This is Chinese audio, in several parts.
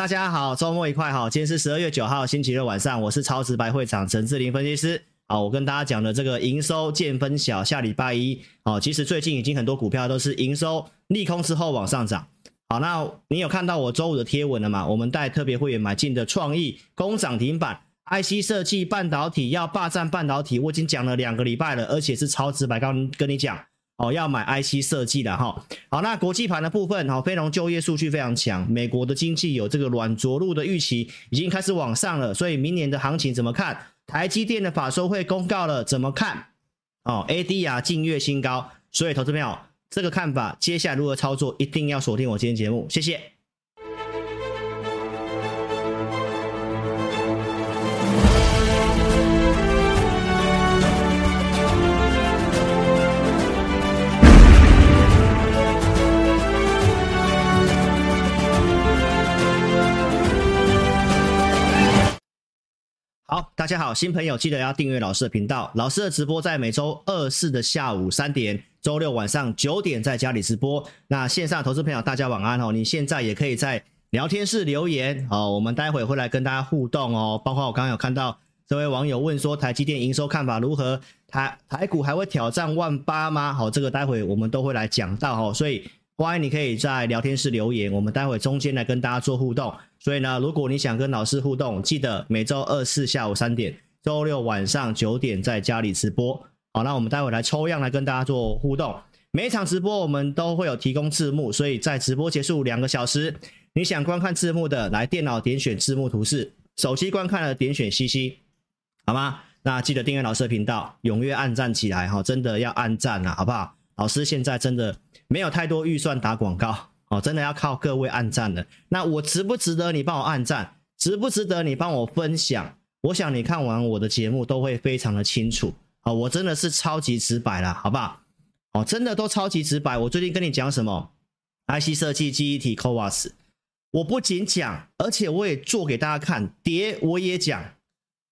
大家好，周末愉快哈！今天是十二月九号星期六晚上，我是超直白会长陈志林分析师。好，我跟大家讲的这个营收见分晓，下礼拜一，好，其实最近已经很多股票都是营收利空之后往上涨。好，那你有看到我周五的贴文了吗？我们带特别会员买进的创意工涨停板，IC 设计半导体要霸占半导体，我已经讲了两个礼拜了，而且是超直白，刚跟你讲。哦，要买 IC 设计的哈。好，那国际盘的部分，哈，非农就业数据非常强，美国的经济有这个软着陆的预期，已经开始往上了。所以明年的行情怎么看？台积电的法收会公告了，怎么看？哦，ADR 近月新高，所以投资朋友这个看法，接下来如何操作，一定要锁定我今天节目，谢谢。好，大家好，新朋友记得要订阅老师的频道。老师的直播在每周二四的下午三点，周六晚上九点在家里直播。那线上投资朋友大家晚安哦。你现在也可以在聊天室留言哦，我们待会会来跟大家互动哦。包括我刚刚有看到这位网友问说，台积电营收看法如何？台台股还会挑战万八吗？好，这个待会我们都会来讲到哦。所以欢迎你可以在聊天室留言，我们待会中间来跟大家做互动。所以呢，如果你想跟老师互动，记得每周二四下午三点，周六晚上九点在家里直播。好，那我们待会来抽样来跟大家做互动。每一场直播我们都会有提供字幕，所以在直播结束两个小时，你想观看字幕的，来电脑点选字幕图示，手机观看的点选 CC，好吗？那记得订阅老师的频道，踊跃按赞起来哈，真的要按赞啊，好不好？老师现在真的没有太多预算打广告。哦，真的要靠各位按赞了。那我值不值得你帮我按赞？值不值得你帮我分享？我想你看完我的节目都会非常的清楚。哦，我真的是超级直白了，好不好？哦，真的都超级直白。我最近跟你讲什么？IC 设计、记忆体、CoWAS，我不仅讲，而且我也做给大家看。跌我也讲，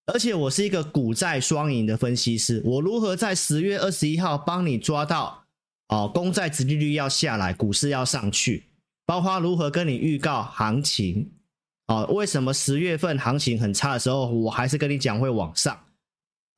而且我是一个股债双赢的分析师。我如何在十月二十一号帮你抓到？哦，公债殖利率要下来，股市要上去。包括如何跟你预告行情，哦，为什么十月份行情很差的时候，我还是跟你讲会往上，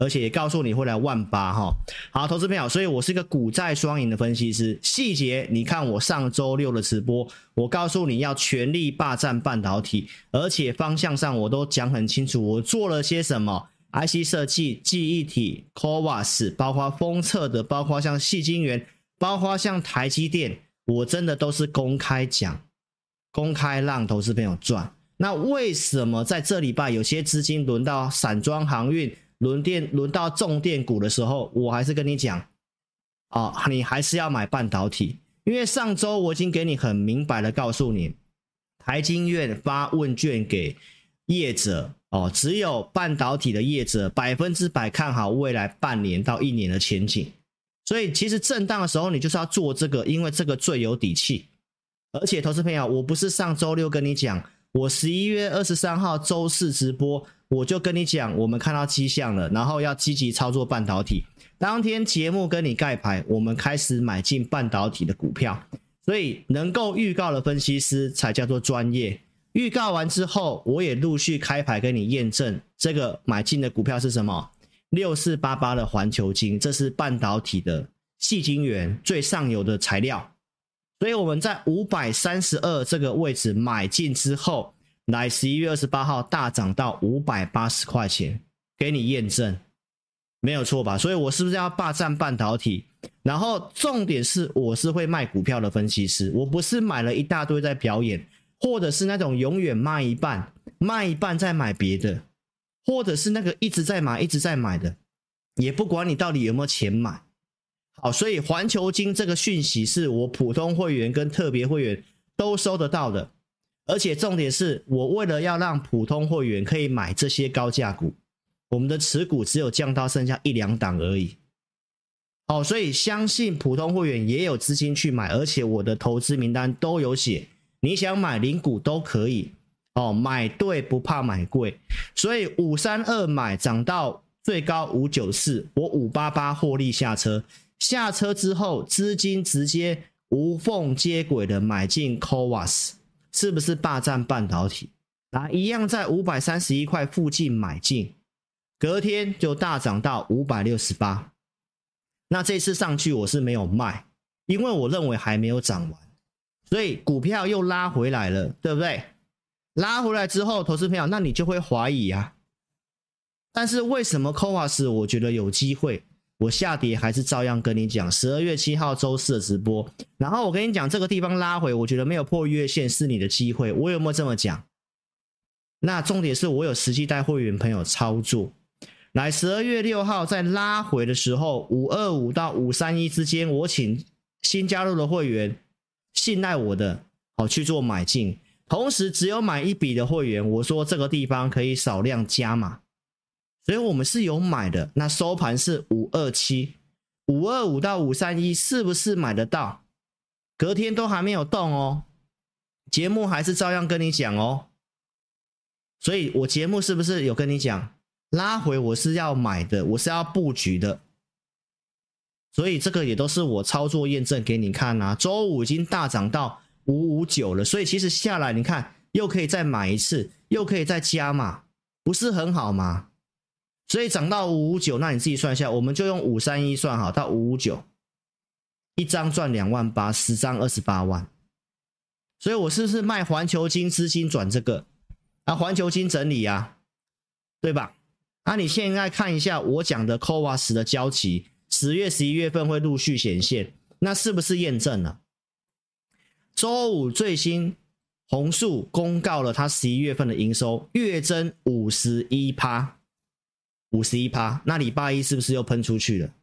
而且也告诉你会来万八哈。好，投资朋友，所以我是一个股债双赢的分析师。细节你看我上周六的直播，我告诉你要全力霸占半导体，而且方向上我都讲很清楚，我做了些什么，IC 设计、记忆体、CoWAS，包括封测的，包括像细晶圆，包括像台积电。我真的都是公开讲，公开让投资朋友赚。那为什么在这礼拜有些资金轮到散装航运、轮电、轮到重电股的时候，我还是跟你讲，哦，你还是要买半导体，因为上周我已经给你很明白的告诉你，台经院发问卷给业者，哦，只有半导体的业者百分之百看好未来半年到一年的前景。所以其实震荡的时候，你就是要做这个，因为这个最有底气。而且，投资朋友，我不是上周六跟你讲，我十一月二十三号周四直播，我就跟你讲，我们看到迹象了，然后要积极操作半导体。当天节目跟你盖牌，我们开始买进半导体的股票。所以，能够预告的分析师才叫做专业。预告完之后，我也陆续开牌跟你验证这个买进的股票是什么。六四八八的环球晶，这是半导体的细晶圆最上游的材料，所以我们在五百三十二这个位置买进之后，来十一月二十八号大涨到五百八十块钱，给你验证，没有错吧？所以我是不是要霸占半导体？然后重点是，我是会卖股票的分析师，我不是买了一大堆在表演，或者是那种永远卖一半，卖一半再买别的。或者是那个一直在买、一直在买的，也不管你到底有没有钱买。好，所以环球金这个讯息是我普通会员跟特别会员都收得到的，而且重点是我为了要让普通会员可以买这些高价股，我们的持股只有降到剩下一两档而已。好，所以相信普通会员也有资金去买，而且我的投资名单都有写，你想买零股都可以。哦，买对不怕买贵，所以五三二买涨到最高五九四，我五八八获利下车，下车之后资金直接无缝接轨的买进 CoWoS，是不是霸占半导体？来一样在五百三十一块附近买进，隔天就大涨到五百六十八。那这次上去我是没有卖，因为我认为还没有涨完，所以股票又拉回来了，对不对？拉回来之后，投资朋友，那你就会怀疑啊。但是为什么 CoWoS 我觉得有机会？我下跌还是照样跟你讲，十二月七号周四的直播。然后我跟你讲，这个地方拉回，我觉得没有破月线是你的机会。我有没有这么讲？那重点是我有实际带会员朋友操作。来，十二月六号在拉回的时候，五二五到五三一之间，我请新加入的会员信赖我的，好去做买进。同时，只有买一笔的会员，我说这个地方可以少量加码。所以我们是有买的，那收盘是五二七、五二五到五三一，是不是买得到？隔天都还没有动哦，节目还是照样跟你讲哦。所以我节目是不是有跟你讲，拉回我是要买的，我是要布局的。所以这个也都是我操作验证给你看啊。周五已经大涨到五五九了，所以其实下来你看又可以再买一次，又可以再加码，不是很好吗？所以涨到五五九，那你自己算一下，我们就用五三一算好，到五五九，一张赚两万八，十张二十八万。所以我是不是卖环球金资金转这个？啊，环球金整理啊，对吧？啊，你现在看一下我讲的 CoWoS 的交期，十月、十一月份会陆续显现，那是不是验证了？周五最新红树公告了它十一月份的营收月增五十一趴。五十一趴，那礼拜一是不是又喷出去了？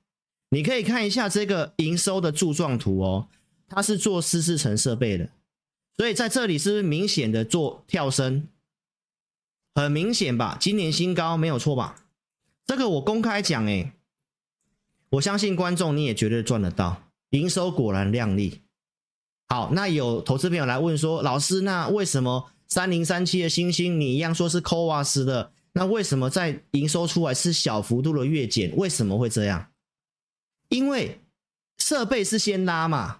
你可以看一下这个营收的柱状图哦，它是做湿式层设备的，所以在这里是不是明显的做跳升？很明显吧？今年新高没有错吧？这个我公开讲诶，我相信观众你也绝对赚得到，营收果然亮丽。好，那有投资朋友来问说，老师，那为什么三零三七的星星你一样说是 CoWoS 的？那为什么在营收出来是小幅度的月减？为什么会这样？因为设备是先拉嘛，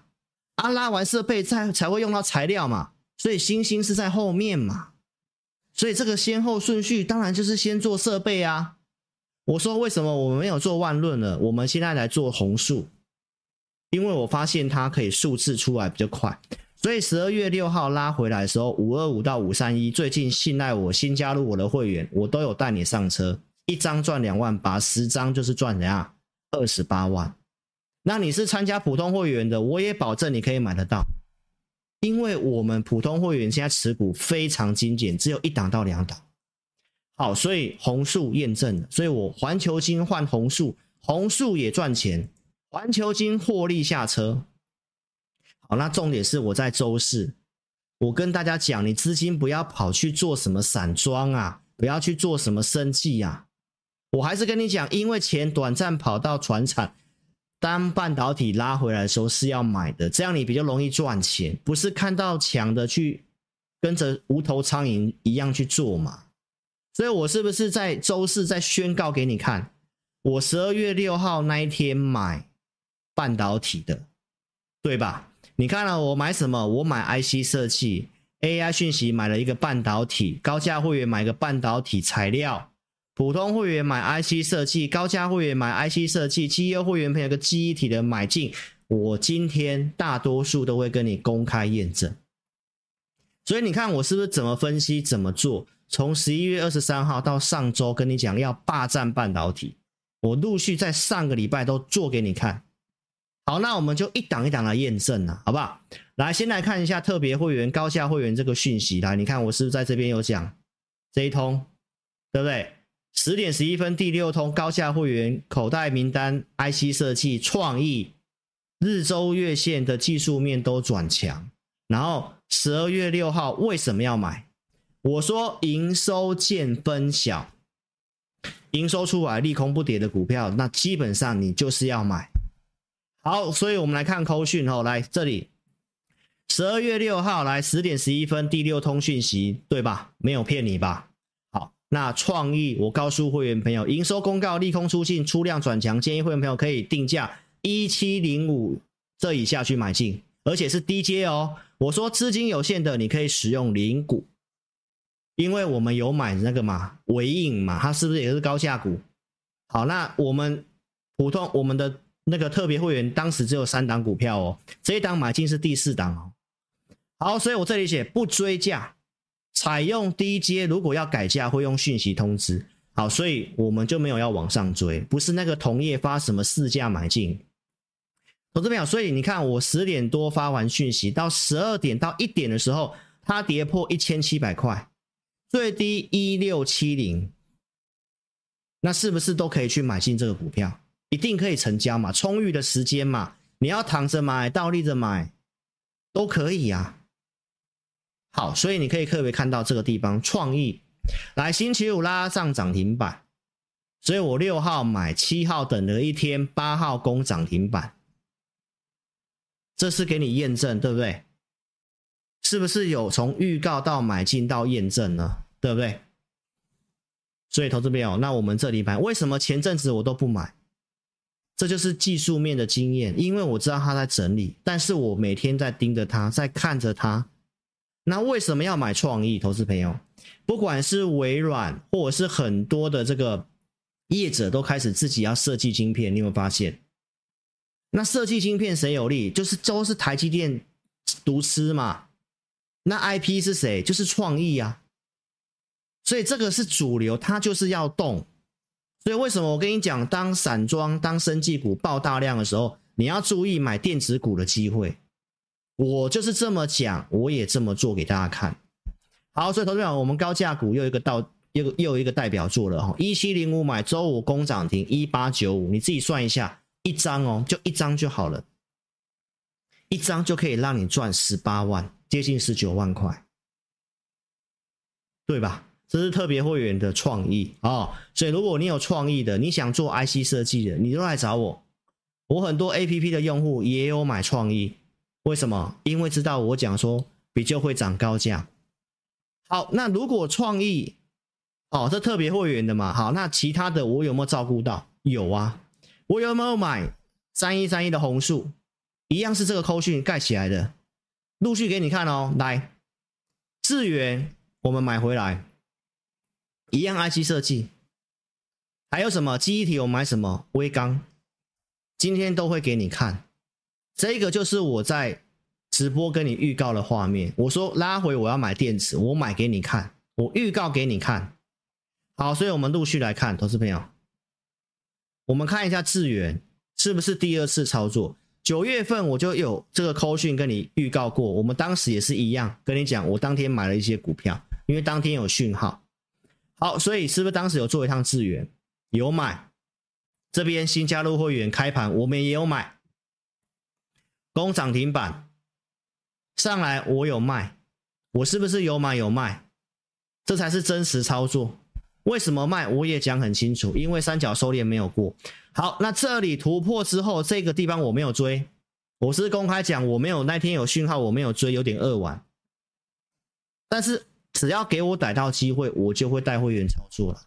啊，拉完设备再才会用到材料嘛，所以星星是在后面嘛，所以这个先后顺序当然就是先做设备啊。我说为什么我们没有做万论了？我们现在来做红树，因为我发现它可以数字出来比较快。所以十二月六号拉回来的时候，五二五到五三一，最近信赖我新加入我的会员，我都有带你上车，一张赚两万八，十张就是赚怎样？二十八万。那你是参加普通会员的，我也保证你可以买得到，因为我们普通会员现在持股非常精简，只有一档到两档。好，所以红树验证了，所以我环球金换红树，红树也赚钱，环球金获利下车。好，那重点是我在周四，我跟大家讲，你资金不要跑去做什么散装啊，不要去做什么生计啊。我还是跟你讲，因为钱短暂跑到船产，当半导体拉回来的时候是要买的，这样你比较容易赚钱，不是看到强的去跟着无头苍蝇一样去做嘛。所以我是不是在周四再宣告给你看，我十二月六号那一天买半导体的，对吧？你看了我买什么？我买 IC 设计，AI 讯息买了一个半导体，高价会员买个半导体材料，普通会员买 IC 设计，高价会员买 IC 设计，基优会员朋友个记忆体的买进，我今天大多数都会跟你公开验证。所以你看我是不是怎么分析怎么做？从十一月二十三号到上周跟你讲要霸占半导体，我陆续在上个礼拜都做给你看。好，那我们就一档一档来验证了，好不好？来，先来看一下特别会员、高价会员这个讯息。来，你看我是不是在这边有讲这一通，对不对？十点十一分第六通高价会员口袋名单，IC 设计创意日周月线的技术面都转强。然后十二月六号为什么要买？我说营收见分晓，营收出来利空不跌的股票，那基本上你就是要买。好，所以我们来看扣讯哦，来这里，十二月六号来十点十一分第六通讯息，对吧？没有骗你吧？好，那创意我告诉会员朋友，营收公告利空出尽，出量转强，建议会员朋友可以定价一七零五这以下去买进，而且是低阶哦。我说资金有限的，你可以使用零股，因为我们有买那个嘛，尾影嘛，它是不是也是高价股？好，那我们普通我们的那个特别会员当时只有三档股票哦，这一档买进是第四档哦。好，所以我这里写不追价，采用低阶，如果要改价会用讯息通知。好，所以我们就没有要往上追，不是那个同业发什么市价买进。投资朋友，所以你看我十点多发完讯息，到十二点到一点的时候，它跌破一千七百块，最低一六七零。那是不是都可以去买进这个股票？一定可以成交嘛？充裕的时间嘛？你要躺着买，倒立着买，都可以啊。好，所以你可以特别看到这个地方，创意来星期五拉上涨停板，所以我六号买，七号等了一天，八号攻涨停板，这是给你验证，对不对？是不是有从预告到买进到验证呢？对不对？所以投资朋友，那我们这里买，为什么前阵子我都不买？这就是技术面的经验，因为我知道它在整理，但是我每天在盯着它，在看着它。那为什么要买创意？投资朋友，不管是微软或者是很多的这个业者都开始自己要设计晶片，你有没有发现？那设计晶片谁有利？就是都是台积电独吃嘛。那 IP 是谁？就是创意啊。所以这个是主流，它就是要动。所以为什么我跟你讲，当散装、当生技股爆大量的时候，你要注意买电子股的机会。我就是这么讲，我也这么做给大家看。好，所以投资者，我们高价股又一个到又又一个代表作了哈，一七零五买周五攻涨停一八九五，你自己算一下，一张哦，就一张就好了，一张就可以让你赚十八万，接近十九万块，对吧？这是特别会员的创意啊、哦，所以如果你有创意的，你想做 IC 设计的，你都来找我。我很多 APP 的用户也有买创意，为什么？因为知道我讲说比较会涨高价。好，那如果创意哦，这特别会员的嘛，好，那其他的我有没有照顾到？有啊，我有没有买三一三一的红树？一样是这个扣讯盖起来的，陆续给你看哦。来，智源我们买回来。一样 IC 设计，还有什么记忆体？我买什么威刚？今天都会给你看。这个就是我在直播跟你预告的画面。我说拉回我要买电池，我买给你看，我预告给你看。好，所以我们陆续来看，投资朋友，我们看一下智原是不是第二次操作？九月份我就有这个扣讯跟你预告过，我们当时也是一样跟你讲，我当天买了一些股票，因为当天有讯号。好，所以是不是当时有做一趟资源？有买，这边新加入会员开盘，我们也有买，攻涨停板上来，我有卖，我是不是有买有卖？这才是真实操作。为什么卖？我也讲很清楚，因为三角收敛没有过。好，那这里突破之后，这个地方我没有追，我是公开讲，我没有那天有讯号，我没有追，有点扼腕，但是。只要给我逮到机会，我就会带会员操作了。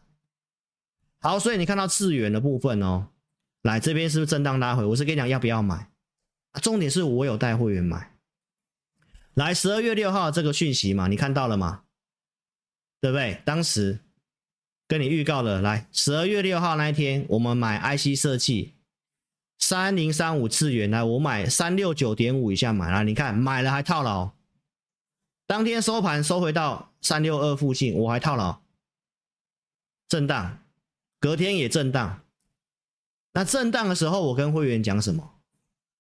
好，所以你看到智原的部分哦，来这边是不是震荡拉回？我是跟你讲要不要买，重点是我有带会员买。来十二月六号这个讯息嘛，你看到了吗？对不对？当时跟你预告了，来十二月六号那一天，我们买 IC 设计三零三五次元，来我买三六九点五以下买了，你看买了还套牢。当天收盘收回到三六二附近，我还套牢，震荡，隔天也震荡。那震荡的时候，我跟会员讲什么？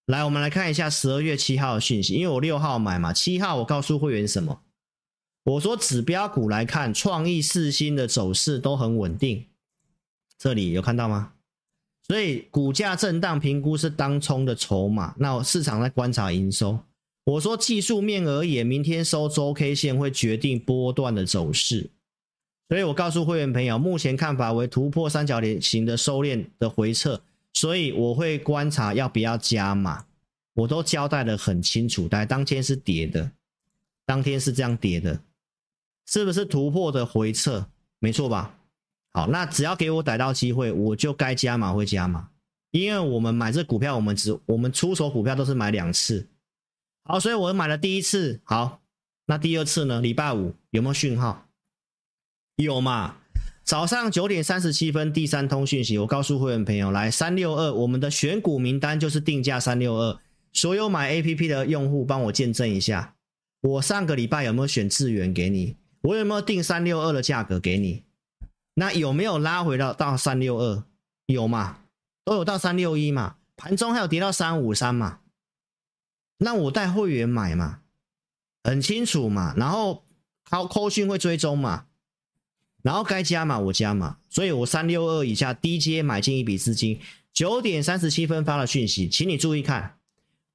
来，我们来看一下十二月七号的讯息，因为我六号买嘛，七号我告诉会员什么？我说指标股来看，创意、四星的走势都很稳定，这里有看到吗？所以股价震荡评估是当冲的筹码，那市场在观察营收。我说技术面而言，明天收周 K 线会决定波段的走势，所以我告诉会员朋友，目前看法为突破三角形的收敛的回撤，所以我会观察要不要加码，我都交代得很清楚。但当天是跌的，当天是这样跌的，是不是突破的回撤？没错吧？好，那只要给我逮到机会，我就该加码会加码，因为我们买这股票，我们只我们出手股票都是买两次。好，所以我买了第一次，好，那第二次呢？礼拜五有没有讯号？有嘛？早上九点三十七分，第三通讯息，我告诉会员朋友，来三六二，我们的选股名单就是定价三六二，所有买 APP 的用户帮我见证一下，我上个礼拜有没有选智原给你？我有没有定三六二的价格给你？那有没有拉回到到三六二？有嘛？都有到三六一嘛？盘中还有跌到三五三嘛？那我带会员买嘛？很清楚嘛？然后靠扣讯会追踪嘛？然后该加码我加码，所以我三六二以下低阶买进一笔资金，九点三十七分发了讯息，请你注意看，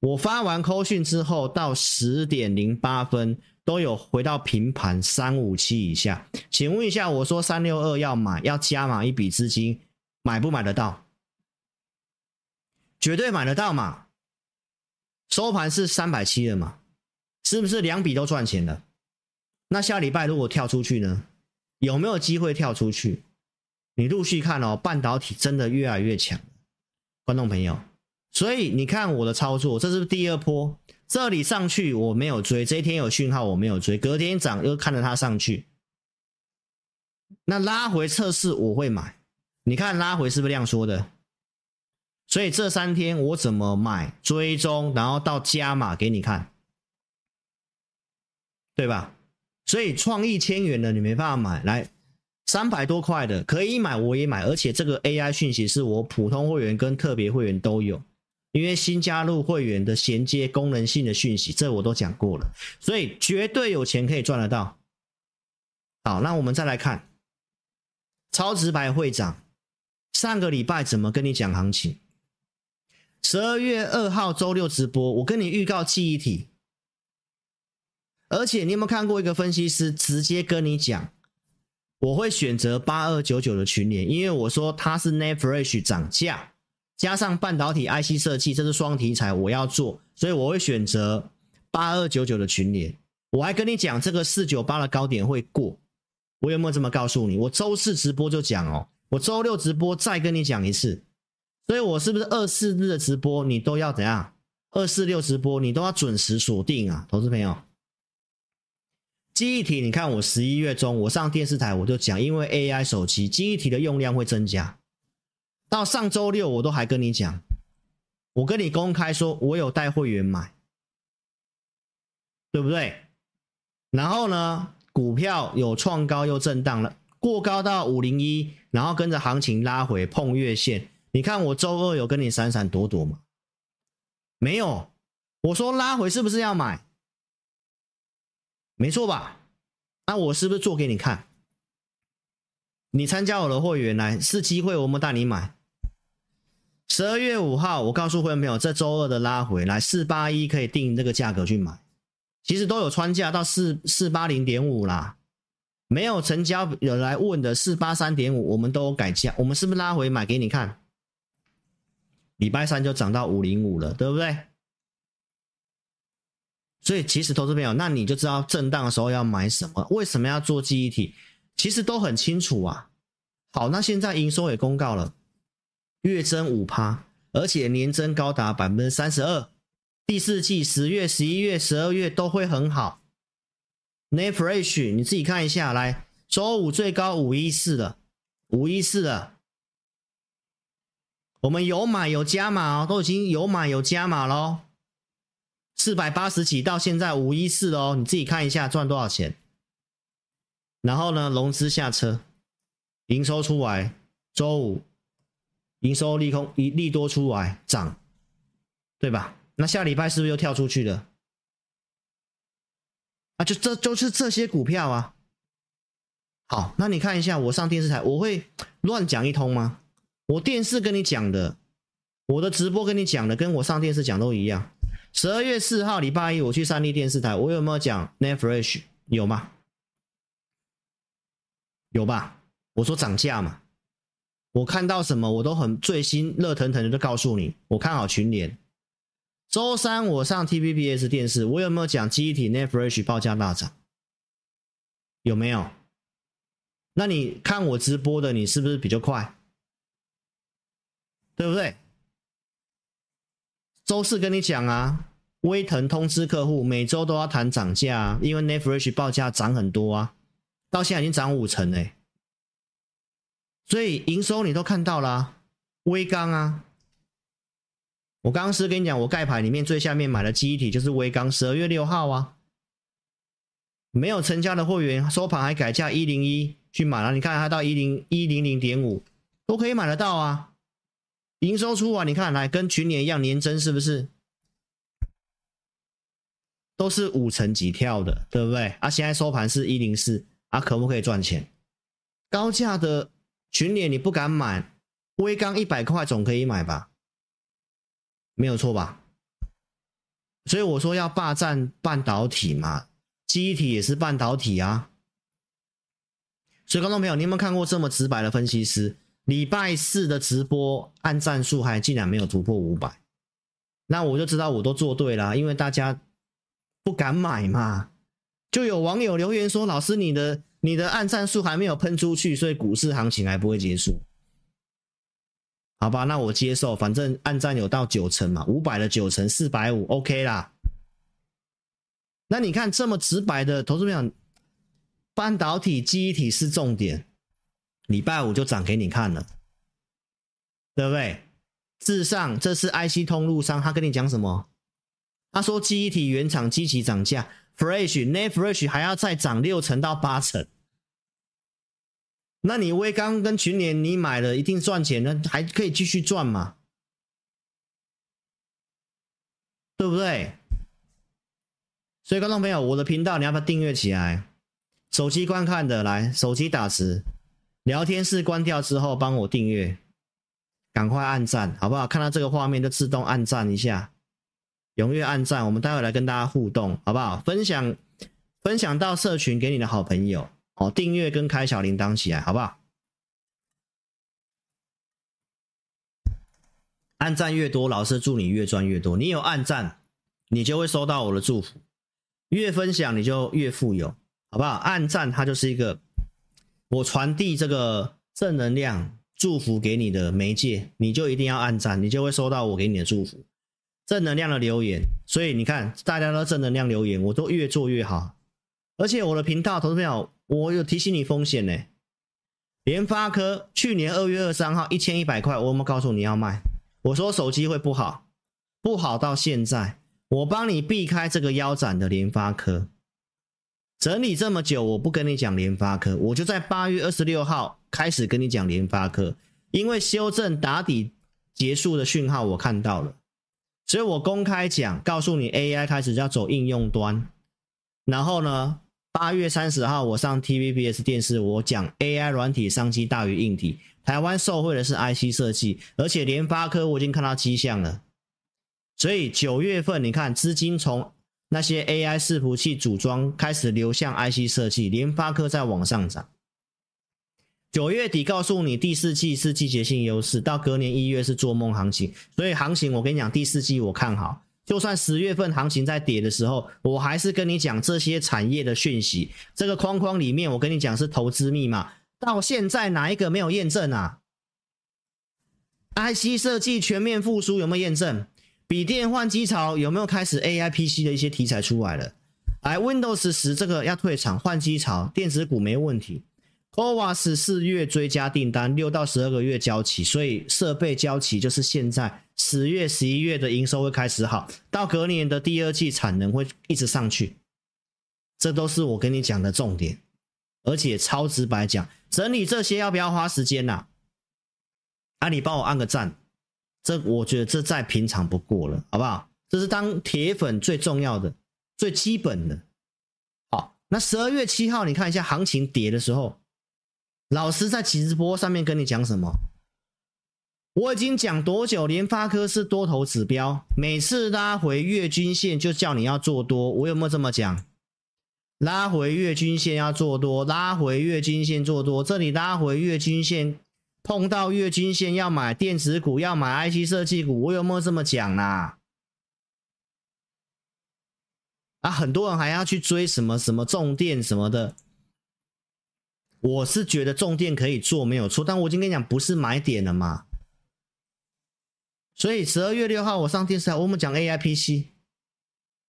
我发完扣讯之后到十点零八分都有回到平盘三五七以下，请问一下，我说三六二要买要加码一笔资金，买不买得到？绝对买得到嘛？收盘是三百七了嘛？是不是两笔都赚钱了？那下礼拜如果跳出去呢？有没有机会跳出去？你陆续看哦，半导体真的越来越强，观众朋友。所以你看我的操作，这是第二波？这里上去我没有追，这一天有讯号我没有追，隔天涨又看着它上去，那拉回测试我会买。你看拉回是不是量缩的？所以这三天我怎么买、追踪，然后到加码给你看，对吧？所以创意千元的你没办法买，来三百多块的可以买，我也买，而且这个 AI 讯息是我普通会员跟特别会员都有，因为新加入会员的衔接功能性的讯息，这我都讲过了，所以绝对有钱可以赚得到。好，那我们再来看超直白会长上个礼拜怎么跟你讲行情？十二月二号周六直播，我跟你预告记忆体。而且你有没有看过一个分析师直接跟你讲，我会选择八二九九的群联，因为我说它是 NAND Flash 涨价，加上半导体 IC 设计，这是双题材，我要做，所以我会选择八二九九的群联。我还跟你讲这个四九八的高点会过，我有没有这么告诉你？我周四直播就讲哦，我周六直播再跟你讲一次，所以我是不是二四日的直播你都要怎样？二四六直播你都要准时锁定啊，投资朋友。记忆体，你看我十一月中我上电视台我就讲，因为 AI 手机记忆体的用量会增加。到上周六我都还跟你讲，我跟你公开说，我有带会员买，对不对？然后呢，股票有创高又震荡了，过高到五零一，然后跟着行情拉回碰月线。你看我周二有跟你闪闪躲躲吗？没有，我说拉回是不是要买？没错吧？那我是不是做给你看？你参加我的会员来是机会，我们带你买。十二月五号，我告诉会员朋友，这周二的拉回来四八一可以定这个价格去买，其实都有穿价到四四八零点五啦。没有成交有来问的四八三点五，我们都改价，我们是不是拉回买给你看？礼拜三就涨到五零五了，对不对？所以其实投资朋友，那你就知道震荡的时候要买什么，为什么要做记忆体，其实都很清楚啊。好，那现在营收也公告了，月增五趴，而且年增高达百分之三十二，第四季十月、十一月、十二月都会很好。NAND Flash 你自己看一下，来周五最高五一四了，五一四了，我们有买有加码哦，都已经有买有加码喽。四百八十几到现在五一四哦，你自己看一下赚多少钱。然后呢，融资下车，营收出来，周五营收利空一利多出来涨，对吧？那下礼拜是不是又跳出去了？啊，就这就是这些股票啊。好，那你看一下，我上电视台我会乱讲一通吗？我电视跟你讲的，我的直播跟你讲的，跟我上电视讲都一样。十二月四号礼拜一，我去三立电视台，我有没有讲 NAND Flash？有吗？有吧？我说涨价嘛，我看到什么我都很最新热腾腾的就告诉你，我看好群联。周三我上 TVBS 电视，我有没有讲记忆体 NAND Flash 报价大涨？有没有？那你看我直播的，你是不是比较快？对不对？周四跟你讲啊，威腾通知客户每周都要谈涨价啊，因为 NAND Flash 报价涨很多啊，到现在已经涨五成嘞。所以营收你都看到了啊，威刚啊。我刚刚是跟你讲，我盖牌里面最下面买的记忆体就是威刚，十二月六号啊。没有成交的会员收盘还改价一零一去买了，你看它到一零一零零点五都可以买得到啊。营收出完，你看来跟去年一样年增是不是？都是五成几跳的，对不对？啊，现在收盘是一零四啊，可不可以赚钱？高价的群联你不敢买，威刚一百块总可以买吧？没有错吧？所以我说要霸占半导体嘛。记忆体也是半导体啊，所以观众朋友，你有没有看过这么直白的分析师？礼拜四的直播按赞数还竟然没有突破五百，那我就知道我都做对了，因为大家不敢买嘛。就有网友留言说：“老师，你的你的按赞数还没有喷出去，所以股市行情还不会结束。”好吧，那我接受，反正按赞有到九成嘛，五百的九成四百五，OK 啦。那你看这么直白的投资朋友，半导体、记忆体是重点，礼拜五就涨给你看了，对不对？至上这是 IC 通路商，他跟你讲什么？他说记忆体原厂积极涨价，fresh、new fresh 还要再涨六成到八成。那你威刚跟群联你买了一定赚钱，那还可以继续赚嘛？对不对？所以，观众朋友，我的频道你要不要订阅起来？手机观看的来，手机打字，聊天室关掉之后帮我订阅，赶快按赞，好不好？看到这个画面就自动按赞一下，踊跃按赞。我们待会来跟大家互动，好不好？分享分享到社群给你的好朋友哦，订阅跟开小铃铛起来，好不好？按赞越多，老师祝你越赚越多。你有按赞，你就会收到我的祝福。越分享你就越富有，好不好？按赞它就是一个我传递这个正能量祝福给你的媒介，你就一定要按赞，你就会收到我给你的祝福，正能量的留言。所以你看，大家都正能量留言，我都越做越好。而且我的频道投资朋友，我有提醒你风险呢。联发科去年二月二十三号一千一百块，我有没有告诉你要卖？我说手机会不好，不好到现在。我帮你避开这个腰斩的联发科，整理这么久，我不跟你讲联发科，我就在八月二十六号开始跟你讲联发科，因为修正打底结束的讯号我看到了，所以我公开讲，告诉你 AI 开始要走应用端，然后呢，八月三十号我上 TVBS 电视，我讲 AI 软体商机大于硬体，台湾受惠的是 IC 设计，而且联发科我已经看到迹象了。所以九月份，你看资金从那些 AI 伺服器组装开始流向 IC 设计，联发科在往上涨。九月底告诉你第四季是季节性优势，到隔年一月是做梦行情。所以行情我跟你讲，第四季我看好。就算十月份行情在跌的时候，我还是跟你讲这些产业的讯息。这个框框里面，我跟你讲是投资密码。到现在哪一个没有验证啊？IC 设计全面复苏有没有验证？笔电换机潮有没有开始？AI PC 的一些题材出来了，来 Windows 十这个要退场换机潮，电子股没问题。CoWoS 四月追加订单，六到十二个月交期，所以设备交期就是现在十月、十一月的营收会开始好，到隔年的第二季产能会一直上去，这都是我跟你讲的重点，而且超直白讲，整理这些要不要花时间呐、啊？啊，你帮我按个赞。这我觉得这再平常不过了，好不好？这是当铁粉最重要的、最基本的。好，那十二月七号，你看一下行情跌的时候，老师在直播上面跟你讲什么？我已经讲多久？联发科是多头指标，每次拉回月均线就叫你要做多，我有没有这么讲？拉回月均线要做多，拉回月均线做多，这里拉回月均线。碰到月均线要买电子股，要买 IC 设计股，我有没有这么讲啦？啊，很多人还要去追什么什么重电什么的，我是觉得重电可以做没有错，但我已经跟你讲不是买点了嘛。所以十二月六号我上电视台，我们讲 AIPC，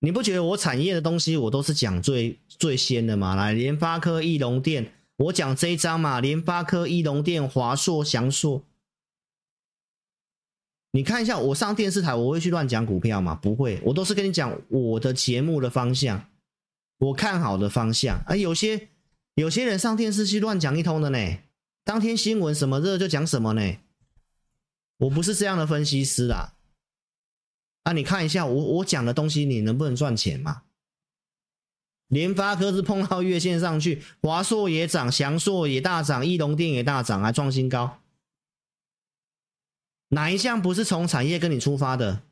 你不觉得我产业的东西我都是讲最最先的吗？来，联发科、义隆电。我讲这一张嘛，联发科、义隆电、华硕、翔硕。你看一下，我上电视台，我会去乱讲股票吗？不会，我都是跟你讲我的节目的方向，我看好的方向。啊，有些有些人上电视去乱讲一通的呢，当天新闻什么热就讲什么呢？我不是这样的分析师啦。啊，你看一下我我讲的东西，你能不能赚钱嘛？联发科是碰到月线上去，华硕也涨，祥硕也大涨，翼龙电也大涨，还创新高。哪一项不是从产业跟你出发的？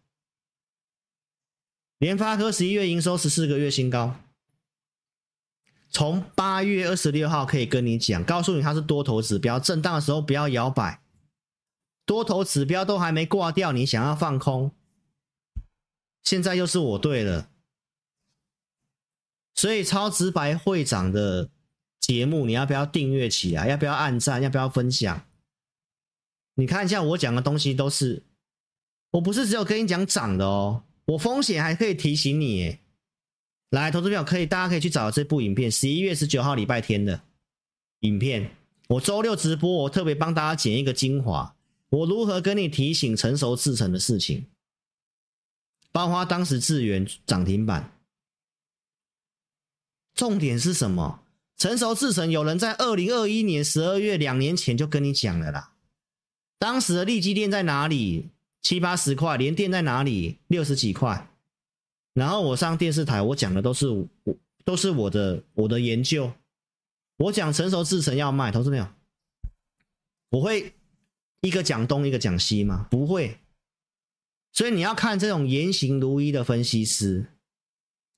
联发科十一月营收十四个月新高，从八月二十六号可以跟你讲，告诉你它是多头指标，震荡的时候不要摇摆，多头指标都还没挂掉，你想要放空，现在又是我对了，所以超直白会长的节目，你要不要订阅起来？要不要按赞？要不要分享？你看一下我讲的东西都是，我不是只有跟你讲涨的哦，我风险还可以提醒你。来，投资票可以，大家可以去找这部影片，十一月十九号礼拜天的影片。我周六直播，我特别帮大家剪一个精华，我如何跟你提醒成熟制成的事情，包括当时智源涨停板。重点是什么？成熟制程有人在二零二一年十二月两年前就跟你讲了啦。当时的利基电在哪里？七八十块，连电在哪里？六十几块。然后我上电视台，我讲的都是我都是我的我的研究。我讲成熟制程要卖，投资没有？我会一个讲东，一个讲西吗？不会。所以你要看这种言行如一的分析师。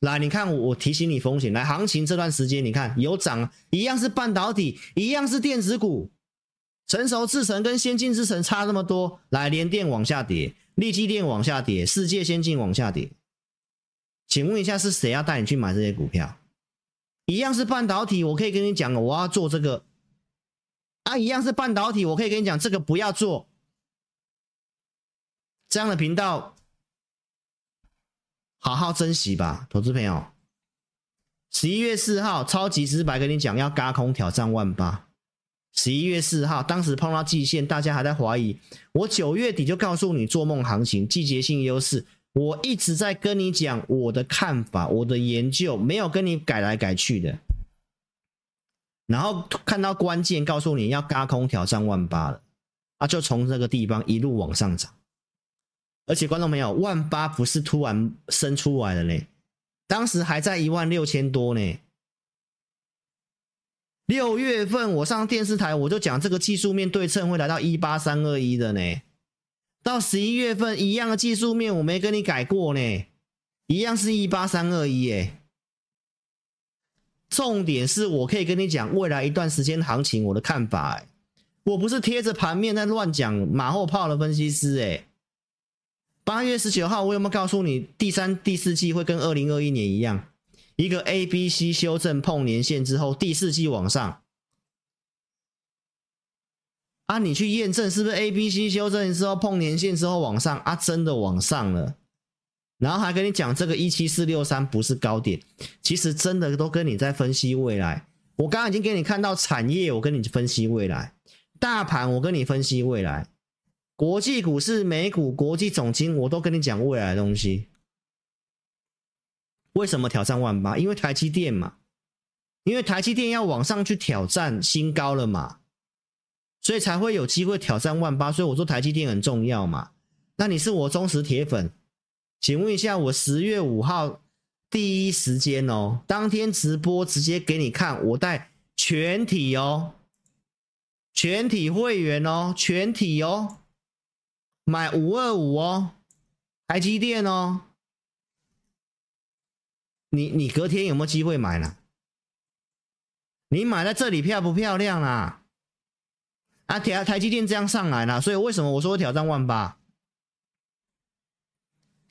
来，你看我我提醒你风险。来，行情这段时间，你看有涨，一样是半导体，一样是电子股。成熟制程跟先进制程差那么多，来联电往下跌，力积电往下跌，世界先进往下跌。请问一下，是谁要带你去买这些股票？一样是半导体，我可以跟你讲，我要做这个。啊，一样是半导体，我可以跟你讲，这个不要做。这样的频道，好好珍惜吧，投资朋友。十一月四号，超级直白跟你讲，要嘎空挑战万八。十一月四号，当时碰到季线，大家还在怀疑。我九月底就告诉你，做梦行情，季节性优势。我一直在跟你讲我的看法，我的研究，没有跟你改来改去的。然后看到关键，告诉你要嘎空挑战万八了，啊，就从这个地方一路往上涨。而且观众朋友，万八不是突然生出来的呢，当时还在一万六千多呢。六月份我上电视台，我就讲这个技术面对称会来到一八三二一的呢。到十一月份一样的技术面，我没跟你改过呢，一样是一八三二一耶。重点是我可以跟你讲未来一段时间行情我的看法哎，我不是贴着盘面在乱讲马后炮的分析师哎。八月十九号我有没有告诉你第三、第四季会跟二零二一年一样？一个 A、B、C 修正碰年线之后，第四季往上啊，你去验证是不是 A、B、C 修正之后碰年线之后往上啊？真的往上了，然后还跟你讲这个一七四六三不是高点，其实真的都跟你在分析未来。我刚刚已经给你看到产业，我跟你分析未来；大盘我跟你分析未来；国际股市、美股、国际总经，我都跟你讲未来的东西。为什么挑战万八？因为台积电嘛，因为台积电要往上去挑战新高了嘛，所以才会有机会挑战万八。所以我说台积电很重要嘛。那你是我忠实铁粉，请问一下，我十月五号第一时间哦，当天直播直接给你看，我带全体哦，全体会员哦，全体哦，买五二五哦，台积电哦。你你隔天有没有机会买呢？你买在这里漂不漂亮啊？啊，台台积电这样上来了，所以为什么我说挑战万八？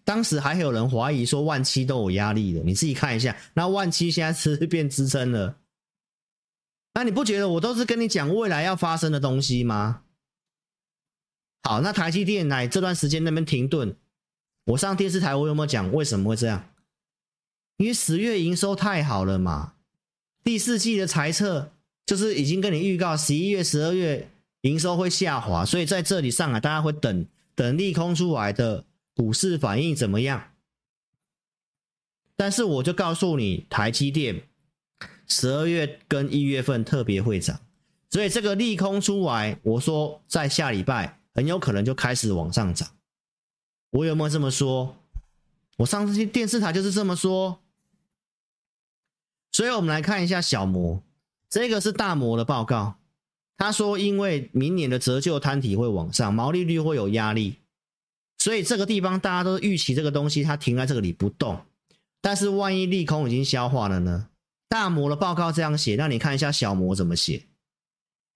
当时还有人怀疑说万七都有压力的，你自己看一下，那万七现在是变支撑了。那你不觉得我都是跟你讲未来要发生的东西吗？好，那台积电来这段时间那边停顿，我上电视台我有没有讲为什么会这样？因为十月营收太好了嘛，第四季的财测就是已经跟你预告十一月、十二月营收会下滑，所以在这里上来，大家会等等利空出来的股市反应怎么样？但是我就告诉你，台积电十二月跟一月份特别会涨，所以这个利空出来，我说在下礼拜很有可能就开始往上涨。我有没有这么说？我上次去电视台就是这么说。所以我们来看一下小摩，这个是大摩的报告，他说因为明年的折旧摊体会往上，毛利率会有压力，所以这个地方大家都预期这个东西它停在这里不动。但是万一利空已经消化了呢？大摩的报告这样写，那你看一下小摩怎么写？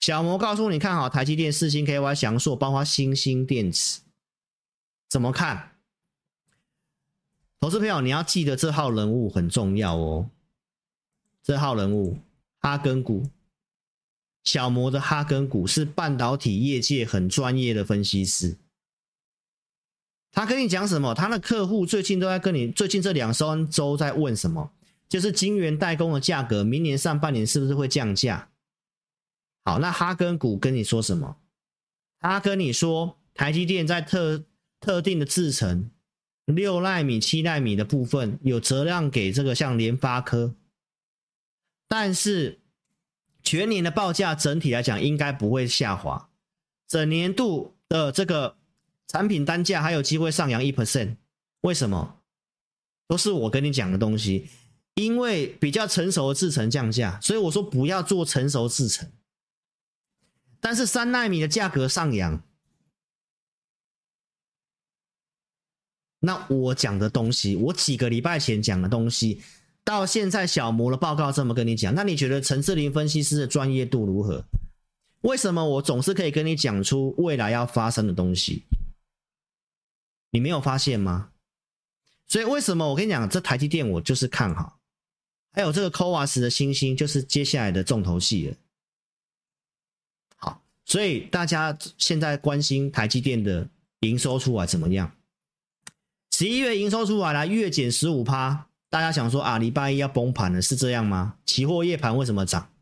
小魔告诉你看好台积电、四星、KY、祥硕，包括欣兴电池，怎么看？投资朋友，你要记得这号人物很重要哦。这号人物哈根谷，小魔的哈根谷是半导体业界很专业的分析师。他跟你讲什么？他的客户最近都在跟你，最近这两三周在问什么？就是晶圆代工的价格，明年上半年是不是会降价？好，那哈根谷跟你说什么？他跟你说，台积电在特特定的制程，六奈米、七奈米的部分有折让给这个像联发科，但是全年的报价整体来讲应该不会下滑，整年度的这个。产品单价还有机会上扬一 percent，为什么？都是我跟你讲的东西，因为比较成熟的制程降价，所以我说不要做成熟制程。但是三纳米的价格上扬，那我讲的东西，我几个礼拜前讲的东西，到现在小摩的报告这么跟你讲，那你觉得陈志林分析师的专业度如何？为什么我总是可以跟你讲出未来要发生的东西？你没有发现吗？所以为什么我跟你讲，这台积电我就是看好，还有这个 CoWoS 的星星就是接下来的重头戏了。所以大家现在关心台积电的营收出来怎么样？十一月营收出来了，月减十五趴，大家想说啊，礼拜一要崩盘了，是这样吗？期货夜盘为什么涨？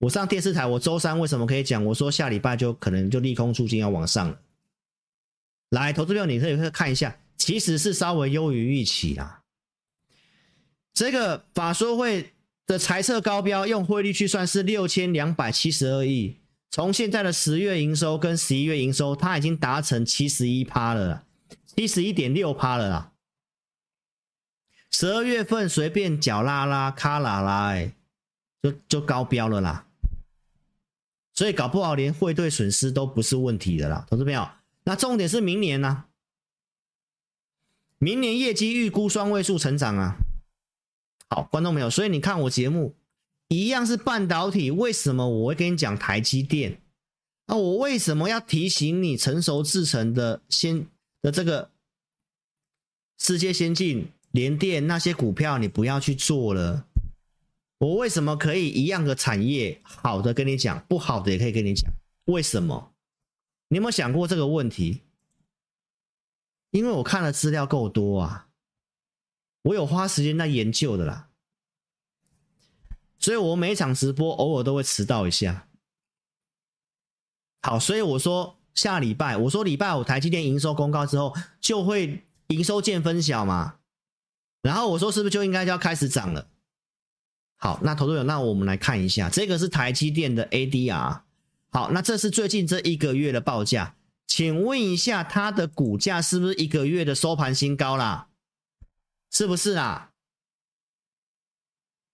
我上电视台，我周三为什么可以讲？我说下礼拜就可能就利空出尽要往上了。来，投资票，你可以看一下，其实是稍微优于预期啦。这个法说会的财测高标，用汇率去算是六千两百七十二亿。从现在的十月营收跟十一月营收，它已经达成七十一趴了，七十一点六趴了啦。十二月份随便脚拉拉、卡拉拉，哎，就就高标了啦。所以搞不好连汇兑损失都不是问题的啦，投资朋友。那重点是明年呢、明年业绩预估双位数成长啊！好，观众朋友，所以你看我节目一样是半导体，为什么我会跟你讲台积电？那我为什么要提醒你成熟制程的先的这个世界先进联电那些股票你不要去做了？我为什么可以一样的产业好的跟你讲，不好的也可以跟你讲？为什么？你有没有想过这个问题？因为我看的资料够多啊，我有花时间在研究的啦，所以我每一场直播偶尔都会迟到一下。好，所以我说下礼拜，我说礼拜五台积电营收公告之后，就会营收见分晓嘛。然后我说是不是就应该就要开始涨了？好，那投资者，那我们来看一下，这个是台积电的 ADR。好，那这是最近这一个月的报价，请问一下，它的股价是不是一个月的收盘新高啦？是不是啦？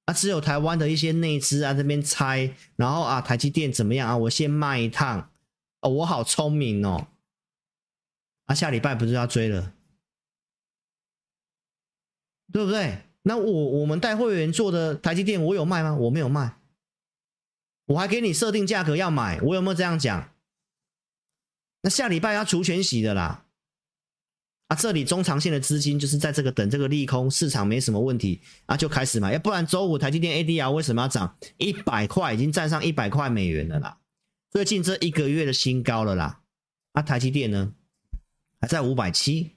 啊，只有台湾的一些内资啊这边猜，然后啊台积电怎么样啊？我先卖一趟，哦，我好聪明哦，啊下礼拜不是要追了，对不对？那我我们带会员做的台积电，我有卖吗？我没有卖。我还给你设定价格要买，我有没有这样讲？那下礼拜要除权息的啦，啊，这里中长线的资金就是在这个等这个利空，市场没什么问题啊，就开始买，要不然周五台积电 ADR 为什么要涨一百块？已经站上一百块美元了啦，最近这一个月的新高了啦，啊，台积电呢还在五百七，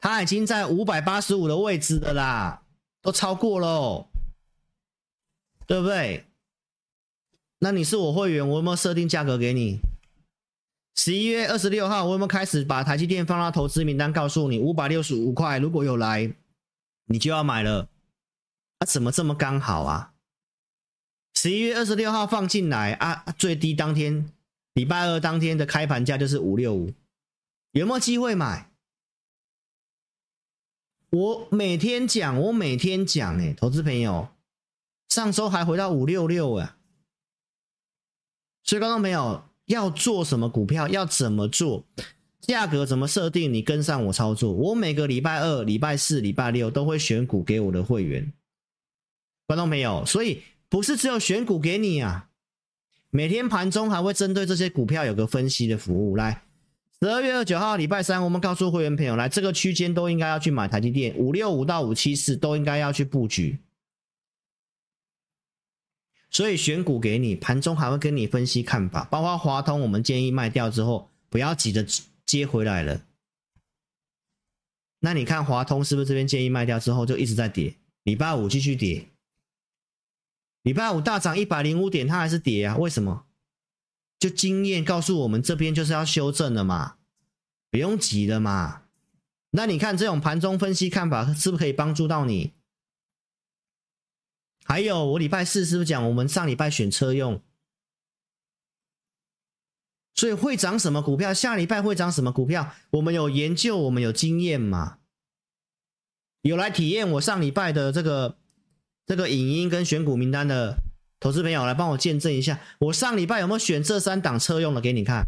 它已经在五百八十五的位置的啦，都超过喽。对不对？那你是我会员，我有没有设定价格给你？十一月二十六号，我有没有开始把台积电放到投资名单？告诉你五百六十五块，如果有来，你就要买了。啊，怎么这么刚好啊？十一月二十六号放进来啊，最低当天礼拜二当天的开盘价就是五六五，有没有机会买？我每天讲，我每天讲，哎，投资朋友，上周还回到五六六啊。所以，观众朋友要做什么股票，要怎么做，价格怎么设定，你跟上我操作。我每个礼拜二、礼拜四、礼拜六都会选股给我的会员。观众朋友，所以不是只有选股给你啊，每天盘中还会针对这些股票有个分析的服务。来，十二月二十九号礼拜三，我们告诉会员朋友，来这个区间都应该要去买台积电，五六五到五七四都应该要去布局。所以选股给你，盘中还会跟你分析看法，包括华通，我们建议卖掉之后，不要急着接回来了。那你看华通是不是这边建议卖掉之后就一直在跌？礼拜五继续跌，礼拜五大涨一百零五点，它还是跌啊？为什么？就经验告诉我们，这边就是要修正了嘛，不用急了嘛。那你看这种盘中分析看法是不是可以帮助到你？还有，我礼拜四是不是讲我们上礼拜选车用？所以会涨什么股票？下礼拜会涨什么股票？我们有研究，我们有经验嘛？有来体验我上礼拜的这个这个影音跟选股名单的投资朋友来帮我见证一下，我上礼拜有没有选这三档车用的给你看？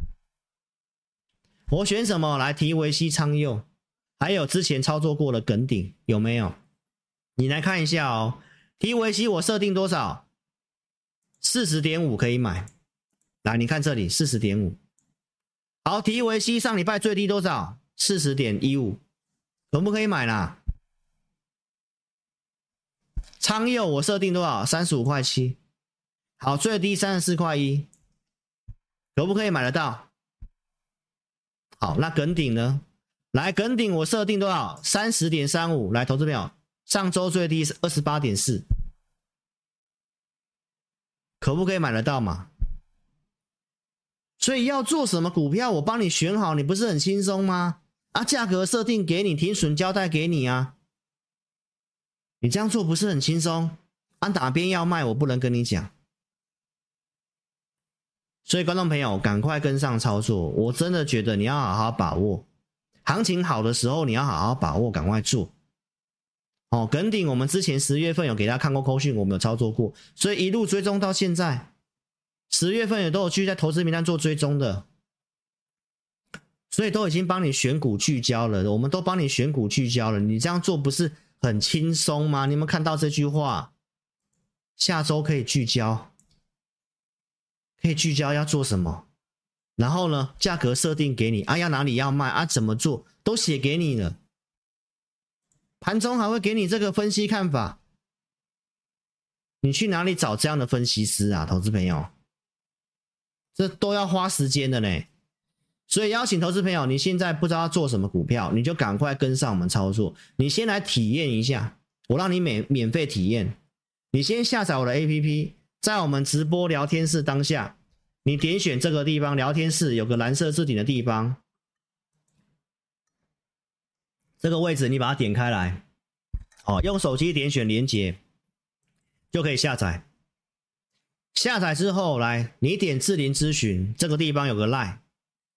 我选什么？来提维西昌佑，还有之前操作过的耿鼎有没有？你来看一下哦。提维西我设定多少？四十点五可以买。来，你看这里四十点五。好，提维西上礼拜最低多少？四十点一五，可不可以买啦？昌佑我设定多少？三十五块七。好，最低三十四块一，可不可以买得到？好，那耿鼎呢？来，耿鼎我设定多少？三十点三五。来，投资票。上周最低是二十八点四，可不可以买得到嘛？所以要做什么股票，我帮你选好，你不是很轻松吗？啊，价格设定给你，停损交代给你啊，你这样做不是很轻松？按哪边要卖，我不能跟你讲。所以观众朋友，赶快跟上操作，我真的觉得你要好好把握，行情好的时候你要好好把握，赶快做。哦，耿鼎，我们之前十月份有给大家看过扣讯，我们有操作过，所以一路追踪到现在，十月份也都有继续在投资名单做追踪的，所以都已经帮你选股聚焦了，我们都帮你选股聚焦了，你这样做不是很轻松吗？你有没有看到这句话？下周可以聚焦，可以聚焦要做什么？然后呢，价格设定给你啊，要哪里要卖啊，怎么做都写给你了。盘中还会给你这个分析看法，你去哪里找这样的分析师啊，投资朋友？这都要花时间的呢。所以邀请投资朋友，你现在不知道做什么股票，你就赶快跟上我们操作。你先来体验一下，我让你免免费体验。你先下载我的 APP，在我们直播聊天室当下，你点选这个地方，聊天室有个蓝色字顶的地方。这个位置你把它点开来，哦，用手机点选连接就可以下载。下载之后，来你点智林咨询，这个地方有个 line，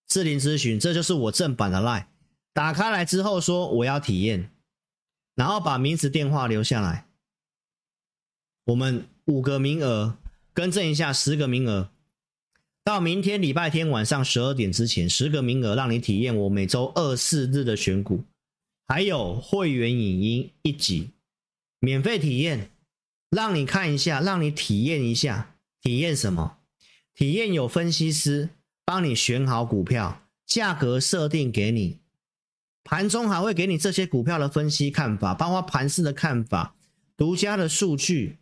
智林咨询，这就是我正版的 line。打开来之后说我要体验，然后把名字电话留下来。我们五个名额，更正一下，十个名额，到明天礼拜天晚上十二点之前，十个名额让你体验我每周二四日的选股。还有会员影音一集，免费体验，让你看一下，让你体验一下，体验什么？体验有分析师帮你选好股票，价格设定给你，盘中还会给你这些股票的分析看法，包括盘市的看法，独家的数据，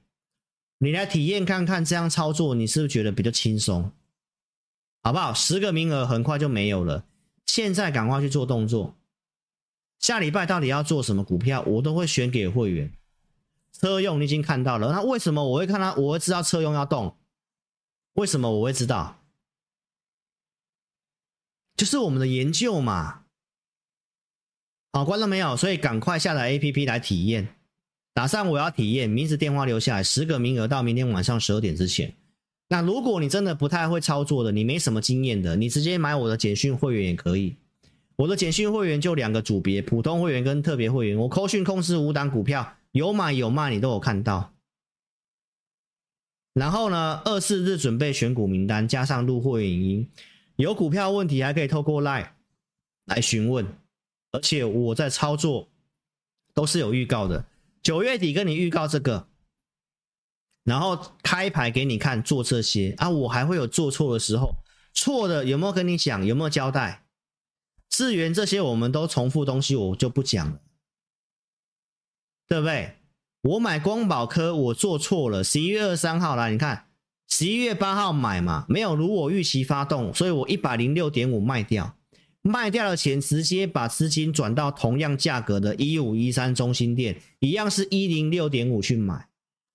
你来体验看看，这样操作你是不是觉得比较轻松？好不好？十个名额很快就没有了，现在赶快去做动作。下礼拜到底要做什么股票，我都会选给会员。车用你已经看到了，那为什么我会看到？我会知道车用要动？为什么我会知道？就是我们的研究嘛。好，关了没有？所以赶快下载 APP 来体验。打上我要体验，名字电话留下来，十个名额到明天晚上十二点之前。那如果你真的不太会操作的，你没什么经验的，你直接买我的简讯会员也可以。我的简讯会员就两个组别，普通会员跟特别会员。我扣讯控制五档股票，有买有卖，你都有看到。然后呢，二四日准备选股名单，加上入会影音，有股票问题还可以透过 LINE 来询问。而且我在操作都是有预告的，九月底跟你预告这个，然后开牌给你看做这些啊，我还会有做错的时候，错的有没有跟你讲，有没有交代？资源这些我们都重复东西，我就不讲了，对不对？我买光宝科，我做错了。十一月二十三号来，你看，十一月八号买嘛，没有如我预期发动，所以我一百零六点五卖掉，卖掉的钱直接把资金转到同样价格的一五一三中心店，一样是一零六点五去买，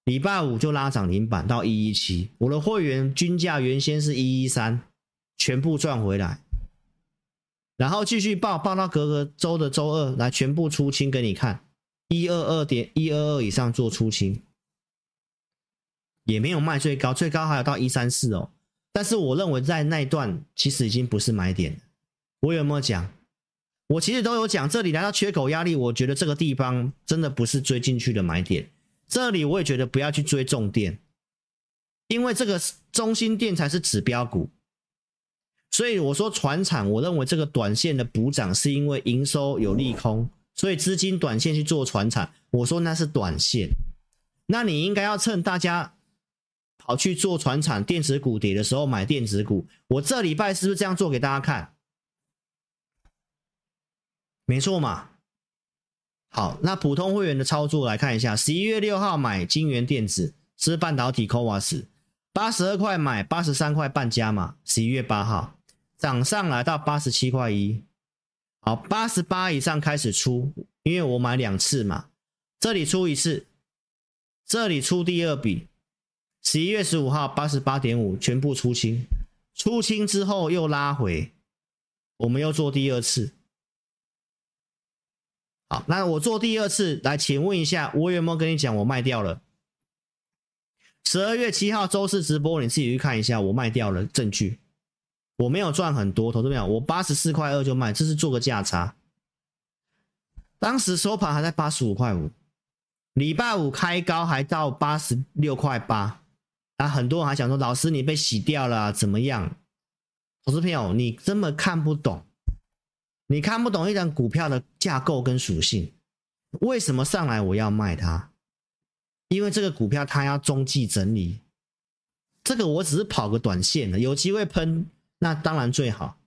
礼拜五就拉涨停板到一一七，我的会员均价原先是一一三，全部赚回来。然后继续报报到隔个周的周二来全部出清给你看，一二二点一二二以上做出清，也没有卖最高，最高还有到一三四哦。但是我认为在那一段其实已经不是买点。我有没有讲？我其实都有讲，这里来到缺口压力，我觉得这个地方真的不是追进去的买点。这里我也觉得不要去追重电，因为这个中心电才是指标股。所以我说传产，我认为这个短线的补涨是因为营收有利空，所以资金短线去做传产。我说那是短线，那你应该要趁大家跑去做传产电子股跌的时候买电子股。我这礼拜是不是这样做给大家看？没错嘛。好，那普通会员的操作来看一下，十一月六号买晶圆电子，是半导体 CoWoS，八十二块买，八十三块半加嘛，十一月八号。涨上来到八十七块一，好，八十八以上开始出，因为我买两次嘛，这里出一次，这里出第二笔，十一月十五号八十八点五全部出清，出清之后又拉回，我们又做第二次，好，那我做第二次来，请问一下，我有没有跟你讲我卖掉了？十二月七号周四直播，你自己去看一下，我卖掉了证据。我没有赚很多，投资没有，我八十四块二就卖，这是做个价差。当时收盘还在八十五块五，礼拜五开高还到八十六块八，啊，很多人还想说，老师你被洗掉了，怎么样？投资朋友，你根本看不懂，你看不懂一张股票的架构跟属性，为什么上来我要卖它？因为这个股票它要中继整理，这个我只是跑个短线的，有机会喷。那当然最好，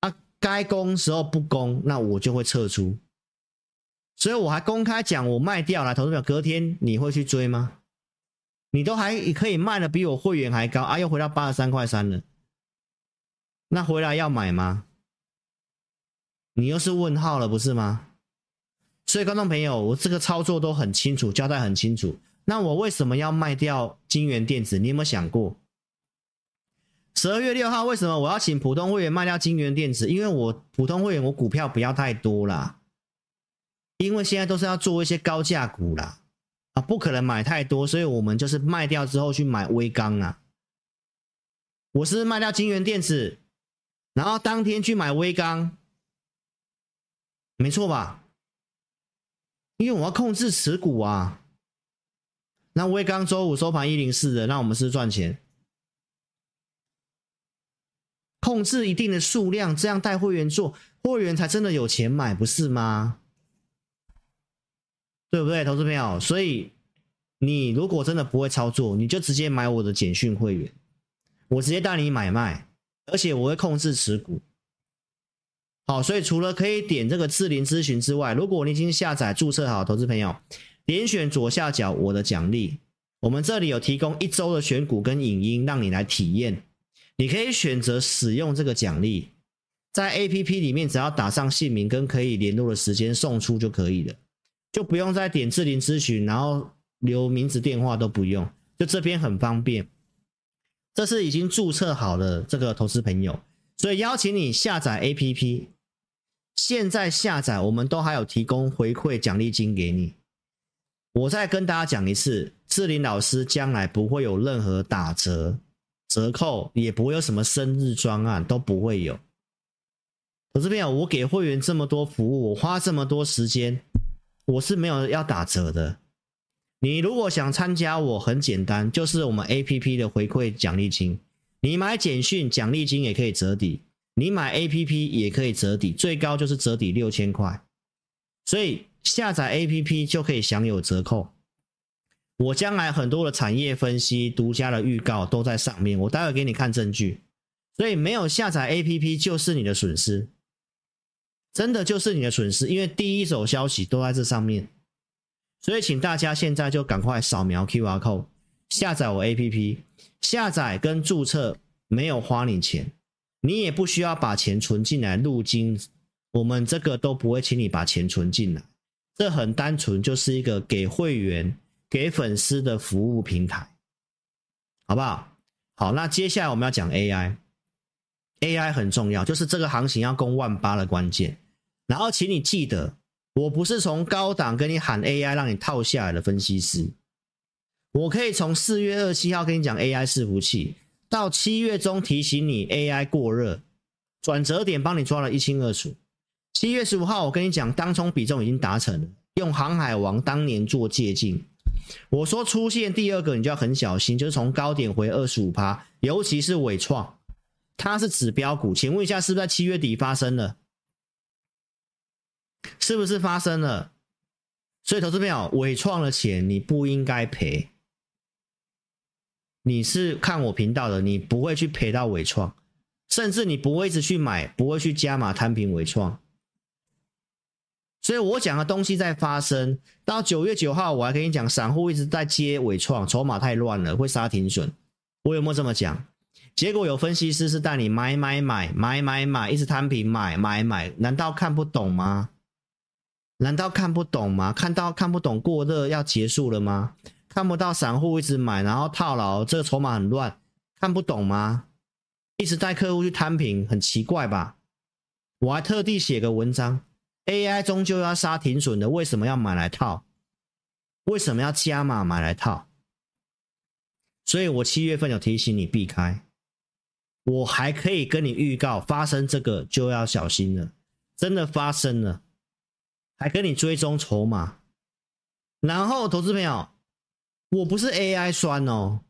啊，该攻时候不攻，那我就会撤出。所以我还公开讲，我卖掉了，投资者隔天你会去追吗？你都还可以卖的比我会员还高啊，又回到八十三块三了。那回来要买吗？你又是问号了，不是吗？所以观众朋友，我这个操作都很清楚，交代很清楚。那我为什么要卖掉晶圆电子？你有没有想过？十二月六号，为什么我要请普通会员卖掉金圆电子？因为我普通会员我股票不要太多啦，因为现在都是要做一些高价股啦，啊，不可能买太多，所以我们就是卖掉之后去买威刚啊。我是卖掉金圆电子，然后当天去买威刚，没错吧？因为我要控制持股啊。那威刚周五收盘一零四的，那我们是赚钱。控制一定的数量，这样带会员做，会员才真的有钱买，不是吗？对不对，投资朋友？所以你如果真的不会操作，你就直接买我的简讯会员，我直接带你买卖，而且我会控制持股。好，所以除了可以点这个智霖咨询之外，如果你已经下载注册好，投资朋友点选左下角我的奖励，我们这里有提供一周的选股跟影音，让你来体验。你可以选择使用这个奖励，在 APP 里面只要打上姓名跟可以联络的时间送出就可以了，就不用再点智霖咨询，然后留名字电话都不用，就这边很方便。这是已经注册好的这个投资朋友，所以邀请你下载 APP。现在下载，我们都还有提供回馈奖励金给你。我再跟大家讲一次，志霖老师将来不会有任何打折、折扣，也不会有什么生日专案，都不会有。投资朋友，我给会员这么多服务，我花这么多时间，我是没有要打折的。你如果想参加我，很简单，就是我们 APP 的回馈奖励金。你买简讯，奖励金也可以折抵。你买 APP 也可以折抵，最高就是折抵六千块，所以下载 APP 就可以享有折扣。我将来很多的产业分析、独家的预告都在上面，我待会给你看证据。所以没有下载 APP 就是你的损失，真的就是你的损失，因为第一手消息都在这上面。所以请大家现在就赶快扫描 QR code 下载我 APP，下载跟注册没有花你钱。你也不需要把钱存进来入金，我们这个都不会请你把钱存进来，这很单纯，就是一个给会员、给粉丝的服务平台，好不好？好，那接下来我们要讲 AI，AI 很重要，就是这个行情要攻万八的关键。然后，请你记得，我不是从高档跟你喊 AI 让你套下来的分析师，我可以从四月二十七号跟你讲 AI 伺服器。到七月中提醒你 AI 过热，转折点帮你抓了一清二楚。七月十五号我跟你讲，当冲比重已经达成了，用航海王当年做借镜。我说出现第二个你就要很小心，就是从高点回二十五趴，尤其是伟创，它是指标股，请问一下是不是在七月底发生了？是不是发生了？所以投资朋友，伟创的钱你不应该赔。你是看我频道的，你不会去赔到伟创，甚至你不会一直去买，不会去加码摊平伟创。所以我讲的东西在发生。到九月九号，我还跟你讲，散户一直在接尾创，筹码太乱了，会杀停损。我有没有这么讲？结果有分析师是带你买买买买买买，一直摊平买买买，难道看不懂吗？难道看不懂吗？看到看不懂过热要结束了吗？看不到散户一直买，然后套牢，这个筹码很乱，看不懂吗？一直带客户去摊平，很奇怪吧？我还特地写个文章，AI 终究要杀停损的，为什么要买来套？为什么要加码买来套？所以我七月份有提醒你避开，我还可以跟你预告，发生这个就要小心了，真的发生了，还跟你追踪筹码，然后投资朋友。我不是 AI 酸哦，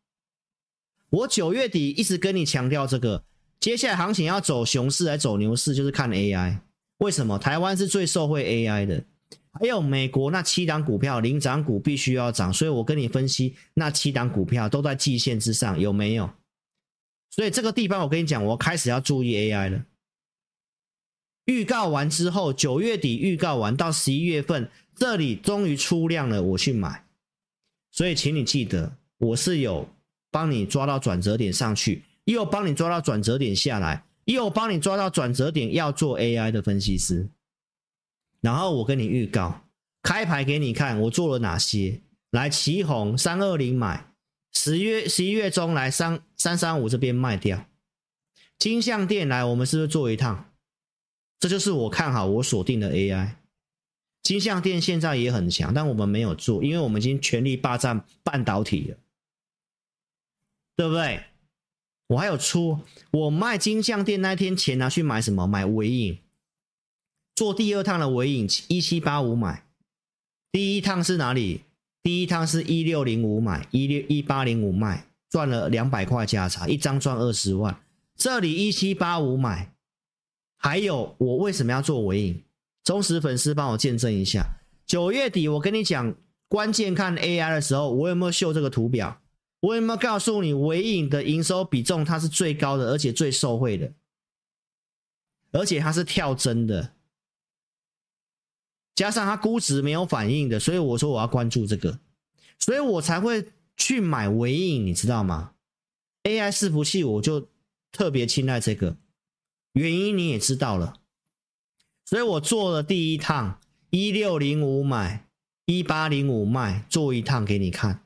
我九月底一直跟你强调这个，接下来行情要走熊市还走牛市，就是看 AI。为什么？台湾是最受惠 AI 的，还有美国那七档股票领涨股必须要涨，所以我跟你分析那七档股票都在季线之上，有没有？所以这个地方我跟你讲，我开始要注意 AI 了。预告完之后，九月底预告完到十一月份，这里终于出量了，我去买。所以，请你记得，我是有帮你抓到转折点上去，又帮你抓到转折点下来，又帮你抓到转折点要做 AI 的分析师。然后我跟你预告，开牌给你看我做了哪些。来，奇鋐三二零买，十月十一月中来三三三五这边卖掉。金像电来，我们是不是做一趟？这就是我看好我锁定的 AI。金像电现在也很强，但我们没有做，因为我们已经全力霸占半导体了，对不对？我还有出，我卖金像店那天钱拿去买什么？买尾影，做第二趟的尾影一七八五买，第一趟是哪里？第一趟是一六零五买，一六一八零五卖，赚了两百块价差，一张赚二十万。这里一七八五买，还有我为什么要做尾影？忠实粉丝帮我见证一下，九月底我跟你讲关键看 AI 的时候，我有没有秀这个图表？我有没有告诉你纬颖的营收比重它是最高的，而且最受惠的，而且它是跳针的，加上它估值没有反应的，所以我说我要关注这个，所以我才会去买纬颖，你知道吗？AI 伺服器我就特别青睐这个，原因你也知道了。所以我做了第一趟一六零五买，一八零五卖，做一趟给你看。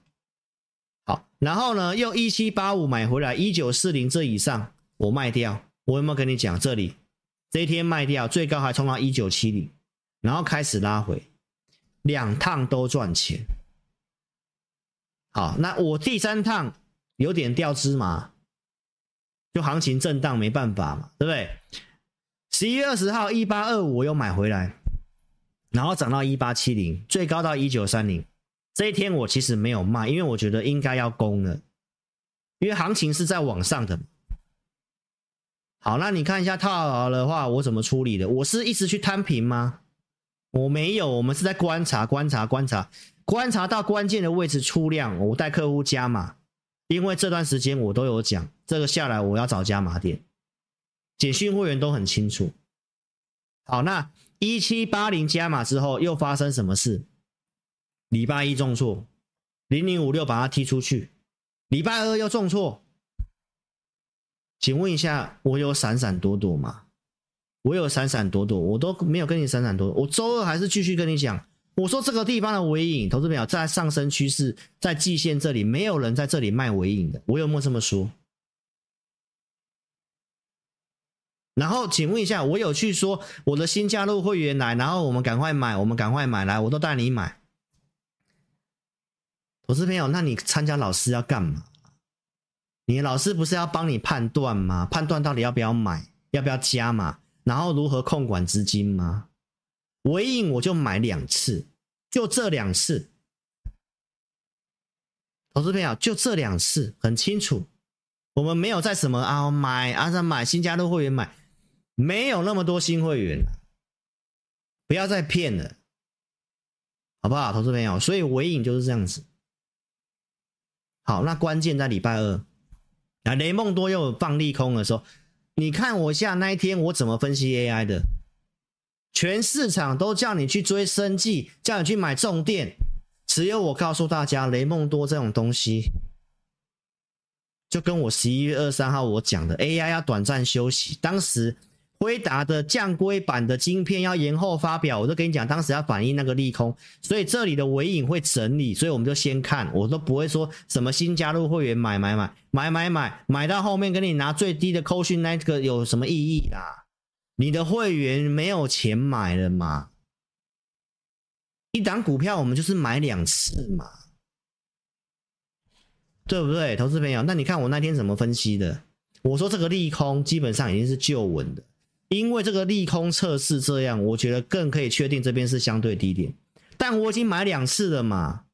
然后呢，又一七八五买回来，一九四零这以上我卖掉。我有没有跟你讲这里？这一天卖掉，最高还冲到一九七零，然后开始拉回，两趟都赚钱。好，那我第三趟有点掉芝麻，就行情震荡没办法嘛，对不对？十一月二十号一八二五我又买回来，然后涨到一八七零，最高到一九三零。这一天我其实没有卖，因为我觉得应该要攻了，因为行情是在往上的。好，那你看一下套牢的话，我怎么处理的？我是一直去摊平吗？我没有，我们是在观察、观察、观察，观察到关键的位置出量，我带客户加码。因为这段时间我都有讲，这个下来我要找加码点，简讯会员都很清楚。好，那一七八零加码之后又发生什么事？礼拜一重挫，零零五六把它踢出去，礼拜二又重挫。请问一下，我有闪闪躲躲吗？我有闪闪躲躲，我都没有跟你闪闪躲躲。我周二还是继续跟你讲，我说这个地方的尾影，投资朋友在上升趋势，在季线这里，没有人在这里卖尾影的。我有没有这么说？然后请问一下，我有去说我的新加入会员来，然后我们赶快买，我们赶快买来，我都带你买。投资朋友，那你参加老师要干嘛？你老师不是要帮你判断吗？判断到底要不要买，要不要加嘛，然后如何控管资金吗？尾影我就买两次，就这两次。投资朋友，就这两次很清楚，我们没有在什么啊买啊在买新加入会员买，没有那么多新会员，不要再骗了，好不好？投资朋友，所以尾影就是这样子。好，那关键在礼拜二。啊，雷梦多又放利空的时候，你看我下那一天我怎么分析 AI 的？全市场都叫你去追生计，叫你去买重电，只有我告诉大家，雷梦多这种东西，就跟我十一月二十三号我讲的 AI 要短暂休息，当时。辉达的降规版的晶片要延后发表，我都跟你讲，当时要反映那个利空，所以这里的尾影会整理，所以我们就先看，我都不会说什么新加入会员买买买买买买买到后面跟你拿最低的扣讯那个有什么意义啦？你的会员没有钱买了嘛？一档股票我们就是买两次嘛，对不对，投资朋友？那你看我那天怎么分析的？我说这个利空基本上已经是旧稳的。因为这个利空测试这样，我觉得更可以确定这边是相对低点。但我已经买两次了嘛，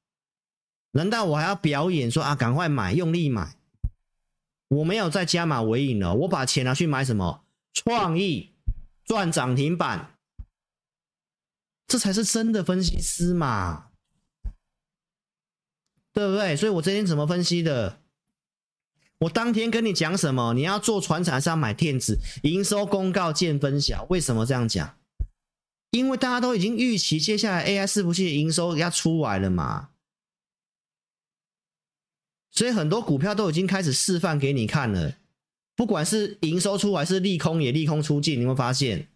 难道我还要表演说啊，赶快买，用力买？我没有再加码尾影了，我把钱拿去买什么？创意赚涨停板，这才是真的分析师嘛，对不对？所以我今天怎么分析的？我当天跟你讲什么？你要做传产还是要买电子？营收公告见分晓。为什么这样讲？因为大家都已经预期接下来 AI 伺服器营收要出来了嘛，所以很多股票都已经开始示范给你看了。不管是营收出来是利空也利空出尽，你会发现。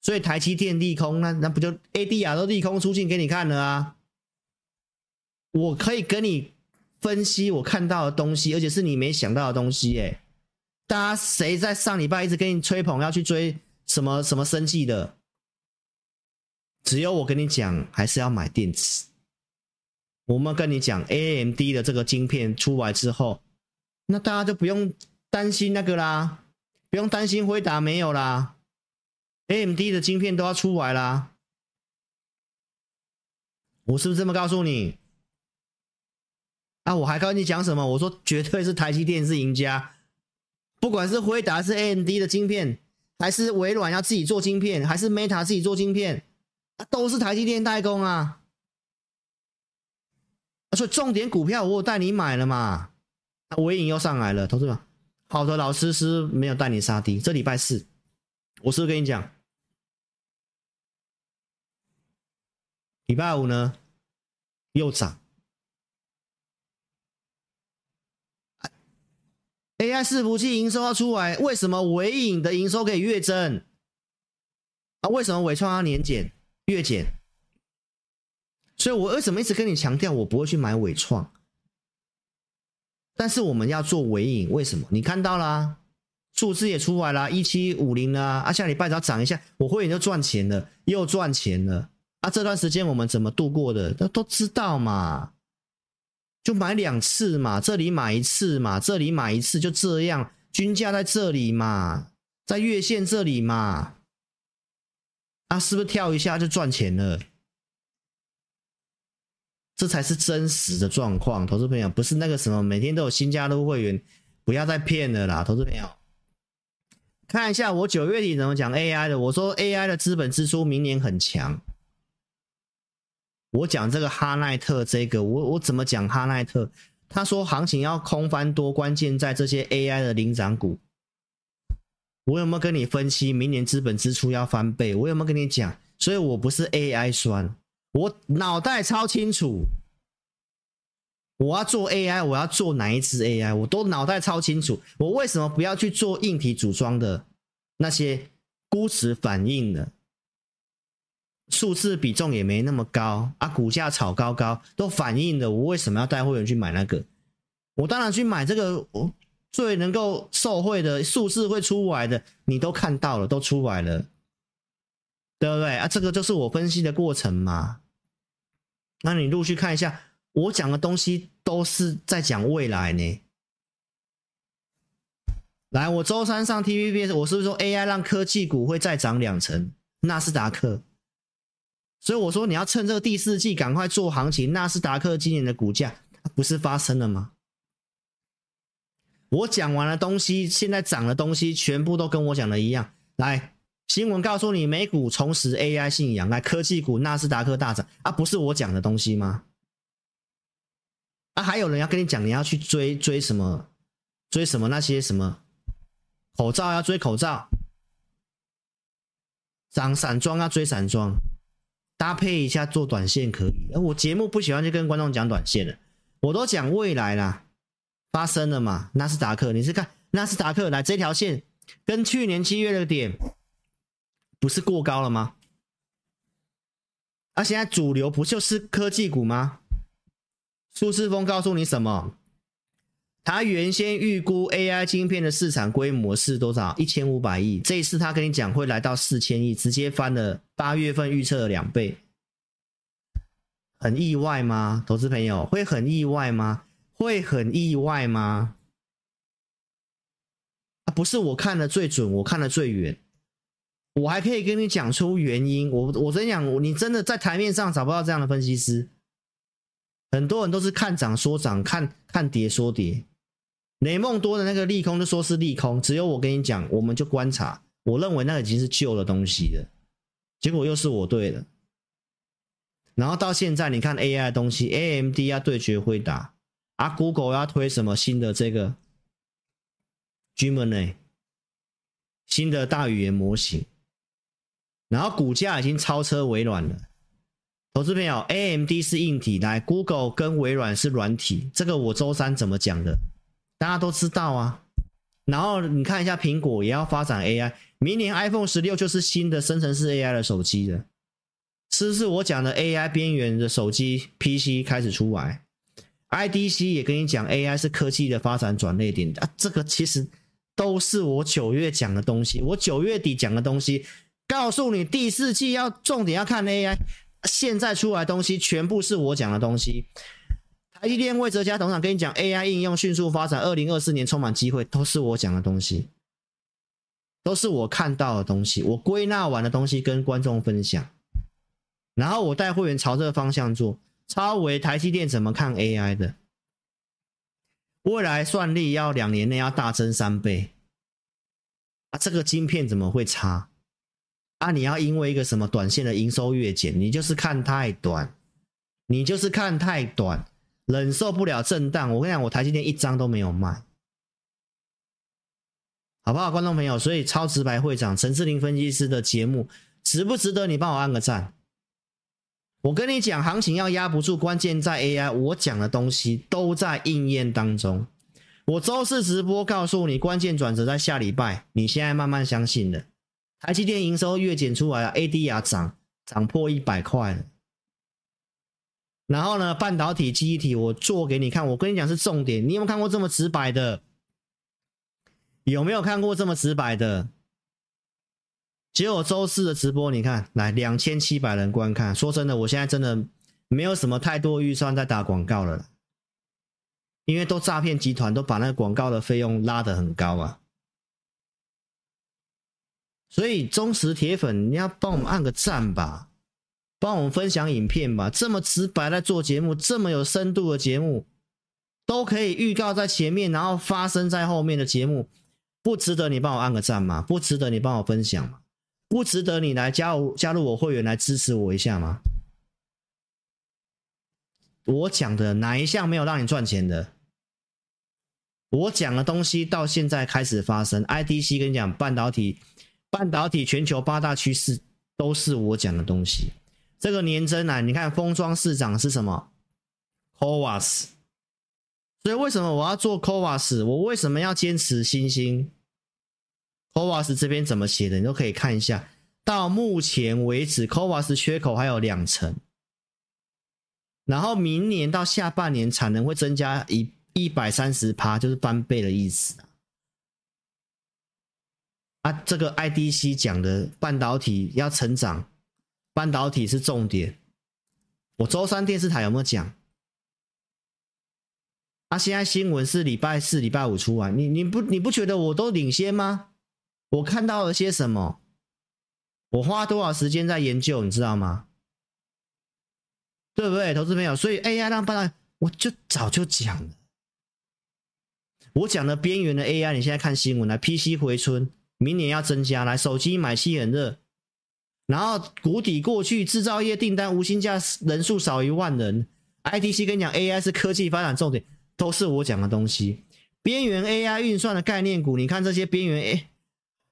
所以台积电利空，那那不就 ADR 都利空出尽给你看了啊？我可以跟你。分析我看到的东西，而且是你没想到的东西，哎，大家谁在上礼拜一直跟你吹捧要去追什么什么生技的？只有我跟你讲，还是要买电池。我们跟你讲，AMD 的这个晶片出来之后，那大家就不用担心那个啦，不用担心辉达没有啦，AMD 的晶片都要出来啦。我是不是这么告诉你？啊！我还跟你讲什么？我说绝对是台积电是赢家，不管是辉达是 AMD 的晶片，还是微软要自己做晶片，还是 Meta 自己做晶片，啊，都是台积电代工啊。所以重点股票我带你买了嘛？啊，尾影又上来了，投资者，好的老师是没有带你杀低。这礼拜四，我是不是跟你讲？礼拜五呢，又涨。AI 伺服器营收要出来，为什么纬颖的营收可以月增？啊，为什么纬创要年减、月减？所以我为什么一直跟你强调，我不会去买纬创？但是我们要做纬颖，为什么？你看到啦，数字也出来了，一七五零啊，啊，下礼拜只要涨一下，我会员就赚钱了，又赚钱了。啊，这段时间我们怎么度过的？都都知道嘛，就买两次嘛，这里买一次嘛，这里买一次，就这样，均价在这里嘛，在月线这里嘛，啊，是不是跳一下就赚钱了？这才是真实的状况，投资朋友，不是那个什么每天都有新加入会员，不要再骗了啦，投资朋友。看一下我九月底怎么讲 AI 的，我说 AI 的资本支出明年很强。我讲这个哈奈特这个，我我怎么讲哈奈特？他说行情要空翻多，关键在这些 AI 的领涨股。我有没有跟你分析明年资本支出要翻倍？我有没有跟你讲？所以我不是 AI 酸，我脑袋超清楚。我要做 AI，我要做哪一支 AI？我都脑袋超清楚。我为什么不要去做硬体组装的那些估值反应的？数字比重也没那么高啊，股价炒高高都反映的，我为什么要带会员去买那个？我当然去买这个，我最能够受惠的数字会出来的，你都看到了，都出来了，对不对啊？这个就是我分析的过程嘛。那你陆续看一下，我讲的东西都是在讲未来呢。来，我周三上 TVBS，我是不是说 AI 让科技股会再涨两成？纳斯达克。所以我说你要趁这个第四季赶快做行情。纳斯达克今年的股价不是发生了吗？我讲完了东西，现在涨的东西全部都跟我讲的一样。来，新闻告诉你美股重拾 AI 信仰，来科技股纳斯达克大涨啊，不是我讲的东西吗？啊，还有人要跟你讲，你要去追追什么？追什么那些什么口罩要追口罩，涨散装要追散装。搭配一下做短线可以，而我节目不喜欢就跟观众讲短线了，我都讲未来啦，发生了嘛？纳斯达克，你是看纳斯达克来这条线跟去年七月的点不是过高了吗？而、啊、现在主流不就是科技股吗？苏世峰告诉你什么？他原先预估 AI 晶片的市场规模是多少？一千五百亿。这一次他跟你讲会来到四千亿，直接翻了八月份预测的两倍。很意外吗？投资朋友会很意外吗？会很意外吗？啊，不是我看的最准，我看的最远，我还可以跟你讲出原因。我我真讲，你真的在台面上找不到这样的分析师。很多人都是看涨说涨，看看跌说跌。雷梦多的那个利空就说是利空，只有我跟你讲，我们就观察。我认为那已经是旧的东西了，结果又是我对的。然后到现在，你看 AI 的东西，AMD 要对决会打，啊，Google 要推什么新的这个 Gemini 新的大语言模型，然后股价已经超车微软了。投资朋友，AMD 是硬体，来 Google 跟微软是软体，这个我周三怎么讲的？大家都知道啊，然后你看一下苹果也要发展 AI，明年 iPhone 十六就是新的生成式 AI 的手机了，是不是我讲的 AI 边缘的手机 PC 开始出来？IDC 也跟你讲 AI 是科技的发展转捩点啊，这个其实都是我九月讲的东西，我九月底讲的东西，告诉你第四季要重点要看 AI，现在出来的东西全部是我讲的东西。台积电魏哲家董事长跟你讲，AI 应用迅速发展，二零二四年充满机会，都是我讲的东西，都是我看到的东西，我归纳完的东西跟观众分享，然后我带会员朝这个方向做。超微台积电怎么看 AI 的？未来算力要两年内要大增三倍啊！这个晶片怎么会差？啊，你要因为一个什么短线的营收月减，你就是看太短，你就是看太短。忍受不了震荡，我跟你讲，我台积电一张都没有卖，好不好，观众朋友？所以超直白会长陈志林分析师的节目值不值得你帮我按个赞？我跟你讲，行情要压不住，关键在 AI。我讲的东西都在应验当中。我周四直播告诉你，关键转折在下礼拜。你现在慢慢相信了，台积电营收月减出来了，ADR 涨涨破一百块了。然后呢，半导体、记忆体，我做给你看。我跟你讲是重点。你有没有看过这么直白的？有没有看过这么直白的？结果周四的直播，你看，来两千七百人观看。说真的，我现在真的没有什么太多预算在打广告了，因为都诈骗集团都把那个广告的费用拉得很高啊。所以忠实铁粉，你要帮我们按个赞吧。帮我们分享影片吧，这么直白在做节目，这么有深度的节目，都可以预告在前面，然后发生在后面的节目，不值得你帮我按个赞吗？不值得你帮我分享吗？不值得你来加入加入我会员来支持我一下吗？我讲的哪一项没有让你赚钱的？我讲的东西到现在开始发生，IDC 跟你讲半导体，半导体全球八大趋势都是我讲的东西。这个年增啊，你看封装市长是什么？CoWoS。所以为什么我要做 CoWoS？我为什么要坚持新兴？CoWoS 这边怎么写的？你都可以看一下。到目前为止，CoWoS 缺口还有两成，然后明年到下半年产能会增加一一百三十趴，就是翻倍的意思啊。这个 IDC 讲的半导体要成长。半导体是重点，我周三电视台有没有讲？啊，现在新闻是礼拜四、礼拜五出来，你你不你不觉得我都领先吗？我看到了些什么？我花多少时间在研究，你知道吗？对不对，投资朋友？所以 AI 让半导体，我就早就讲了。我讲的边缘的 AI，你现在看新闻来，PC 回春，明年要增加，来手机买气很热。然后谷底过去，制造业订单无薪假人数少一万人。IDC 跟你讲，AI 是科技发展重点，都是我讲的东西。边缘 AI 运算的概念股，你看这些边缘，哎，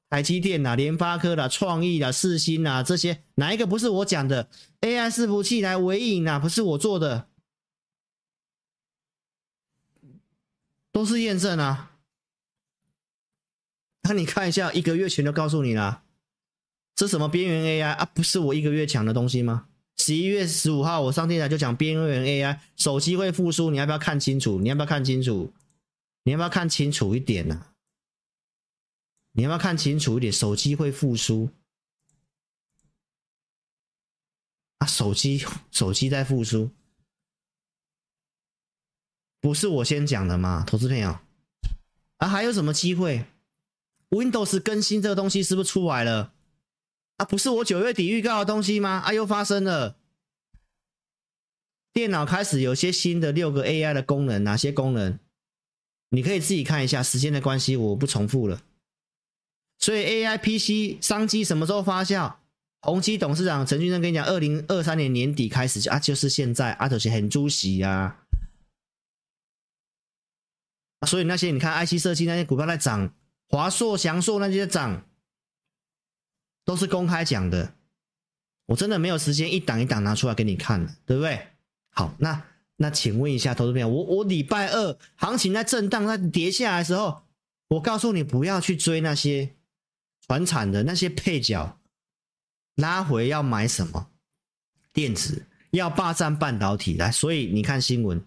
台积电呐、联发科啦、创意啦、世芯呐，这些哪一个不是我讲的？AI 伺服器来微影啊，不是我做的，都是验证啊。那你看一下，一个月前就告诉你了。这什么边缘 AI 啊？不是我一个月讲的东西吗？十一月十五号我上电台就讲边缘 AI，手机会复苏，你要不要看清楚？你要不要看清楚？你要不要看清楚一点呢、你要不要看清楚一点？手机会复苏啊！手机手机在复苏，不是我先讲的吗？投资朋友啊，还有什么机会？Windows 更新这个东西是不是出来了？啊，不是我九月底预告的东西吗？啊，又发生了。电脑开始有些新的六个 AI 的功能，哪些功能？你可以自己看一下。时间的关系，我不重复了。所以 AI PC 商机什么时候发酵？宏碁董事长陈俊生跟你讲，二零二三年年底开始啊，就是现在啊，就是很猪喜呀。所以那些你看 IC 设计那些股票在涨，华硕、祥硕那些在涨。都是公开讲的，我真的没有时间一档一档拿出来给你看了，对不对？好，那那请问一下投资朋友，我我礼拜二行情在震荡、在跌下来的时候，我告诉你不要去追那些传产的那些配角，拉回要买什么？电子要霸占半导体来，所以你看新闻，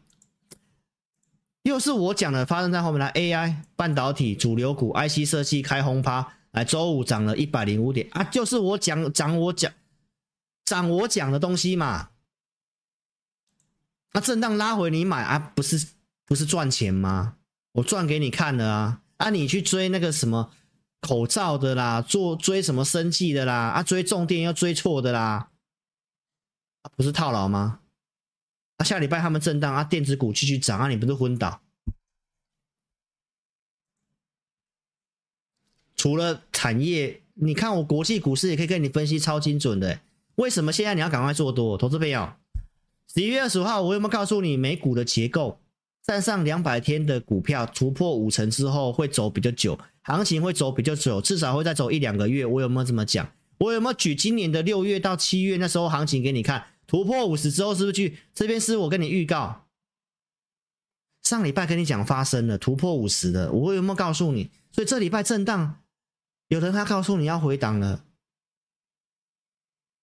又是我讲的，发生在后面来 AI 半导体主流股 IC 设计开轰趴。哎，周五涨了一百零五点啊，就是我讲涨我讲涨我讲的东西嘛。那、啊、震荡拉回你买啊，不是不是赚钱吗？我赚给你看了啊，啊，你去追那个什么口罩的啦，做追什么生计的啦，啊，追重电要追错的啦，不是套牢吗？啊，下礼拜他们震荡啊，电子股继续涨啊，你不是昏倒？除了产业，你看我国际股市也可以跟你分析超精准的。为什么现在你要赶快做多？投资朋友，十一月二十五号我有没有告诉你美股的结构？站上两百天的股票突破五成之后会走比较久，行情会走比较久，至少会再走一两个月。我有没有这么讲？我有没有举今年的六月到七月那时候行情给你看？突破五十之后是不是去这边？是我跟你预告，上礼拜跟你讲发生了突破五十的，我有没有告诉你？所以这礼拜震荡。有人他告诉你要回档了，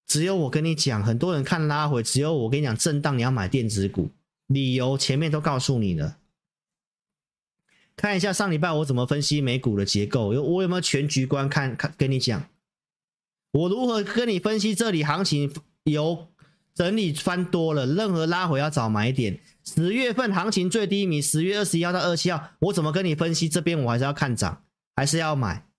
只有我跟你讲，很多人看拉回，只有我跟你讲震荡，你要买电子股，理由前面都告诉你了。看一下上礼拜我怎么分析美股的结构，有我有没有全局观看看跟你讲，我如何跟你分析这里行情有整理翻多了，任何拉回要找买点。十月份行情最低迷，十月二十一号到二十七号，我怎么跟你分析？这边我还是要看涨，还是要买？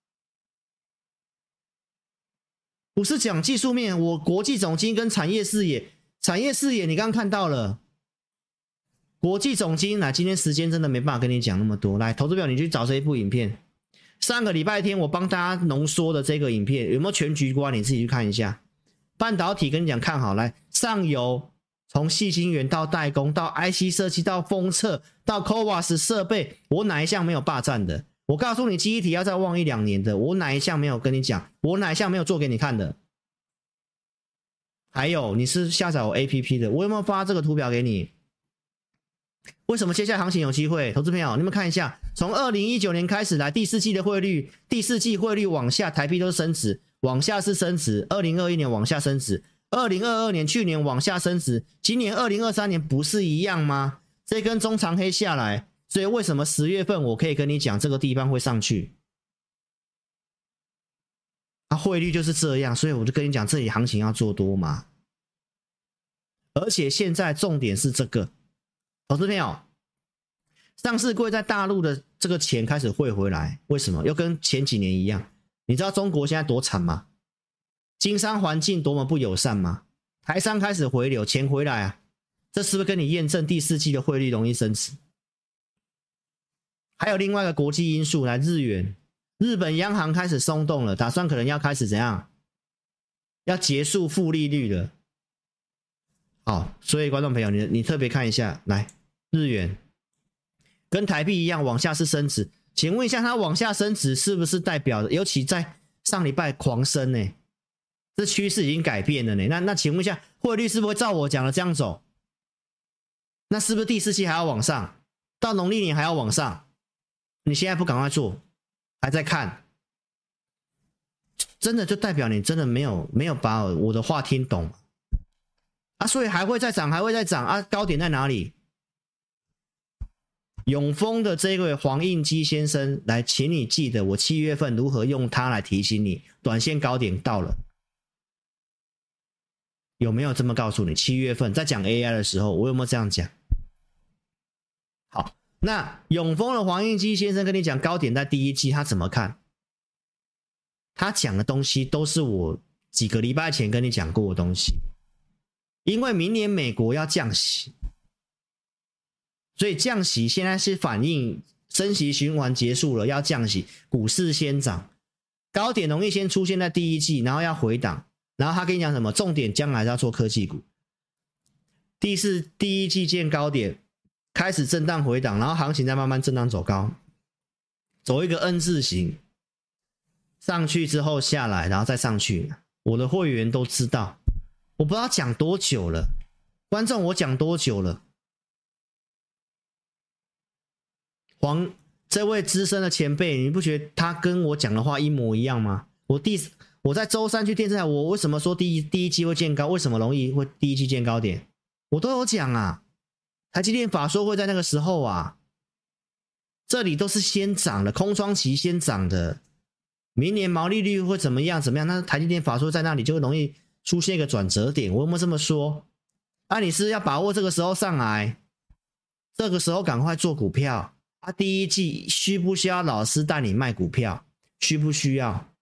不是讲技术面，我国际总经跟产业视野，产业视野你刚刚看到了。国际总经，来，今天时间真的没办法跟你讲那么多。来，投资表，你去找这一部影片。上个礼拜天我帮大家浓缩的这个影片，有没有全局观？你自己去看一下。半导体跟你讲看好，来，上游从细晶圆到代工到 IC 设计到封测到 CoWoS 设备，我哪一项没有霸占的？我告诉你，记忆体要再旺一两年的，我哪一项没有跟你讲？我哪一项没有做给你看的？还有，你是下载我 APP 的，我有没有发这个图表给你？为什么接下来行情有机会？投资朋友，你们看一下，从二零一九年开始来，第四季的汇率，第四季汇率往下，台币都是升值，往下是升值。二零二一年往下升值，二零二二年去年往下升值，今年二零二三年不是一样吗？这根中长黑下来，所以为什么十月份我可以跟你讲这个地方会上去？啊，汇率就是这样，所以我就跟你讲，这里行情要做多嘛。而且现在重点是这个。投资朋友，上市柜在大陆的这个钱开始汇回来，为什么？又跟前几年一样？你知道中国现在多惨吗？经商环境多么不友善吗？台商开始回流，钱回来啊，这是不是跟你验证第四季的汇率容易升值？还有另外一个国际因素，来日元，日本央行开始松动了，打算可能要开始怎样？要结束负利率了。好，所以观众朋友，你你特别看一下，来。日元跟台币一样往下是升值，请问一下，它往下升值是不是代表？尤其在上礼拜狂升呢？这趋势已经改变了呢。那那请问一下，汇率是不是照我讲的这样走？那是不是第四期还要往上？到农历年还要往上？你现在不赶快做，还在看，真的就代表你真的没有没有把我的话听懂啊？所以还会再涨，还会再涨啊？高点在哪里？永丰的这位黄应基先生来，请你记得我七月份如何用它来提醒你，短线高点到了，有没有这么告诉你？七月份在讲 AI 的时候，我有没有这样讲？那永丰的黄应基先生跟你讲高点在第一季，他怎么看？他讲的东西都是我几个礼拜前跟你讲过的东西，因为明年美国要降息。所以降息现在是反映升息循环结束了，要降息，股市先涨，高点容易先出现在第一季，然后要回档，然后他跟你讲什么？重点将来要做科技股。第四第一季见高点，开始震荡回档，然后行情再慢慢震荡走高，走一个 N 字形，上去之后下来，然后再上去。我的会员都知道，我不知道讲多久了，观众我讲多久了？黄这位资深的前辈，你不觉得他跟我讲的话一模一样吗？我第我在周三去电视台，我为什么说第一第一季会见高？为什么容易会第一季见高点？我都有讲啊。台积电法说会在那个时候啊，这里都是先涨的，空窗期先涨的。明年毛利率会怎么样？怎么样？那台积电法说在那里就会容易出现一个转折点。我有没有这么说？啊，你是要把握这个时候上来，这个时候赶快做股票。啊，第一季需不需要老师带你卖股票？需不需要？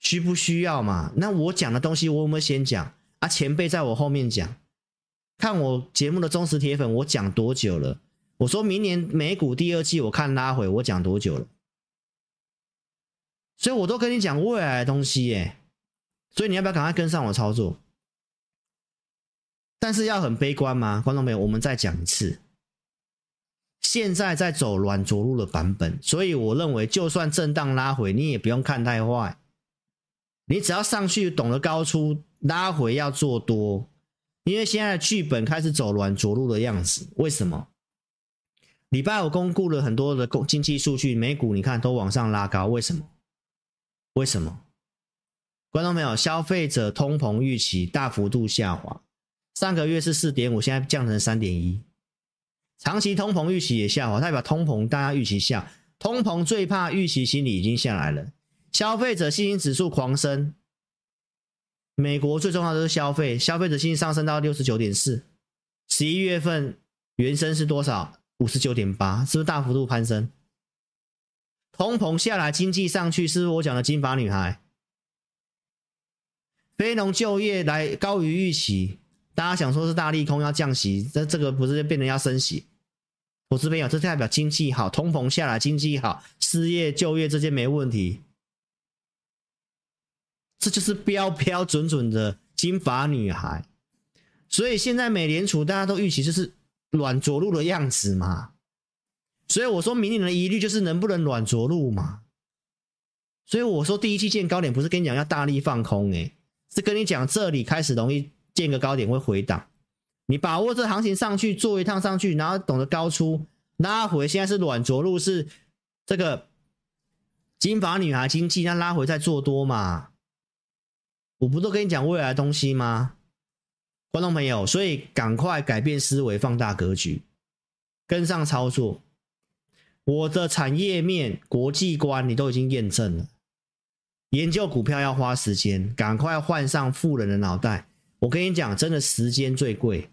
需不需要嘛？那我讲的东西，我有没有先讲？啊，前辈在我后面讲。看我节目的忠实铁粉，我讲多久了？我说明年美股第二季我看拉回，我讲多久了？所以我都跟你讲未来的东西耶。所以你要不要赶快跟上我操作？但是要很悲观吗？观众朋友，我们再讲一次。现在在走软着陆的版本，所以我认为，就算震荡拉回，你也不用看太坏。你只要上去懂得高出，拉回要做多，因为现在的剧本开始走软着陆的样子。为什么？礼拜五公布了很多的经济数据，美股你看都往上拉高，为什么？为什么？观众朋友，消费者通膨预期大幅度下滑，上个月是四点五，现在降成三点一。长期通膨预期也下滑，代表通膨大家预期下，通膨最怕预期心理已经下来了。消费者信心指数狂升，美国最重要的是消费，消费者信心上升到六十九点四，十一月份原升是多少？五十九点八，是不是大幅度攀升？通膨下来，经济上去，是不是我讲的金发女孩？非农就业来高于预期，大家想说是大利空要降息，这这个不是变成要升息？我这边有，这代表经济好，通膨下来，经济好，失业就业这些没问题，这就是标标准准的金发女孩。所以现在美联储大家都预期就是软着陆的样子嘛，所以我说明年的疑虑就是能不能软着陆嘛。所以我说第一期见高点不是跟你讲要大力放空诶、欸。是跟你讲，这里开始容易见个高点会回档，你把握这行情上去做一趟上去，然后懂得高出拉回。现在是软着陆，是这个金发女孩经济，那拉回再做多嘛？我不都跟你讲未来东西吗？观众朋友，所以赶快改变思维，放大格局，跟上操作。我的产业面、国际观，你都已经验证了。研究股票要花时间，赶快换上富人的脑袋。我跟你讲，真的时间最贵，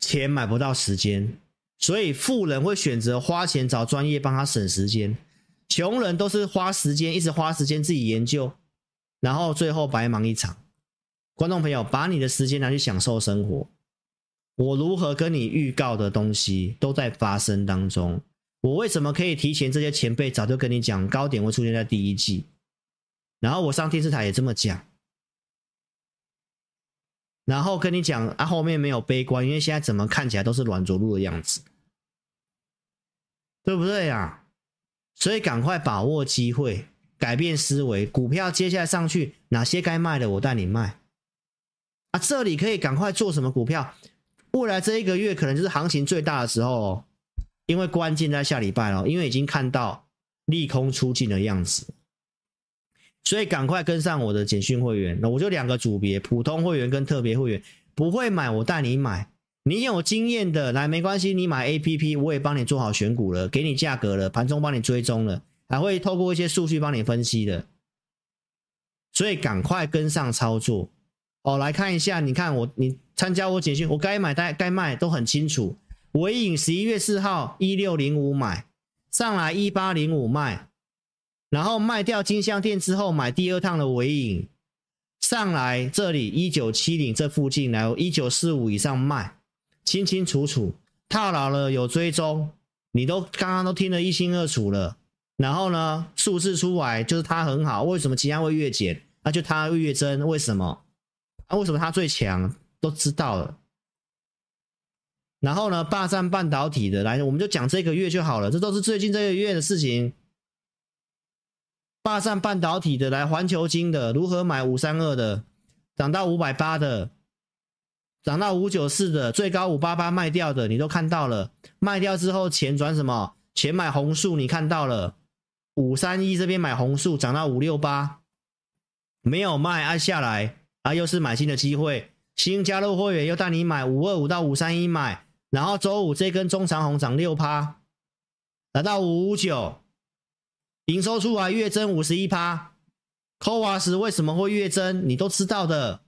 钱买不到时间，所以富人会选择花钱找专业帮他省时间，穷人都是花时间，一直花时间自己研究，然后最后白忙一场。观众朋友，把你的时间拿去享受生活。我如何跟你预告的东西都在发生当中。我为什么可以提前？这些前辈早就跟你讲，高点会出现在第一季，然后我上电视台也这么讲，然后跟你讲啊，后面没有悲观，因为现在怎么看起来都是软着陆的样子，对不对呀？所以赶快把握机会，改变思维，股票接下来上去，哪些该卖的我带你卖啊！这里可以赶快做什么股票？未来这一个月可能就是行情最大的时候哦。因为关键在下礼拜了，因为已经看到利空出尽的样子，所以赶快跟上我的简讯会员。那我就两个组别：普通会员跟特别会员。不会买，我带你买。你有经验的来没关系，你买 APP 我也帮你做好选股了，给你价格了，盘中帮你追踪了，还会透过一些数据帮你分析的。所以赶快跟上操作哦！来看一下，你看我，你参加我简讯，我该买该该卖都很清楚。尾影十一月四号一六零五买上来一八零五卖，然后卖掉金像电之后买第二趟的尾影上来这里一九七零这附近来一九四五以上卖，清清楚楚套牢了有追踪，你都刚刚都听得一清二楚了。然后呢，数字出来就是它很好，为什么其他会越减？那就它会越增，为什么？啊，为什么它最强？都知道了。然后呢，霸占半导体的，来，我们就讲这个月就好了，这都是最近这个月的事情。霸占半导体的，来，环球金的，如何买五三二的，涨到五百八的，涨到五九四的，最高五八八卖掉的，你都看到了。卖掉之后钱转什么？钱买红树，你看到了。五三一这边买红树，涨到五六八，没有卖，按下来啊，又是买进的机会。新加入会员又带你买五二五到五三一买。然后周五这根中长红涨六趴，来到五五九，营收出来月增五十一趴。抠娃时为什么会月增？你都知道的，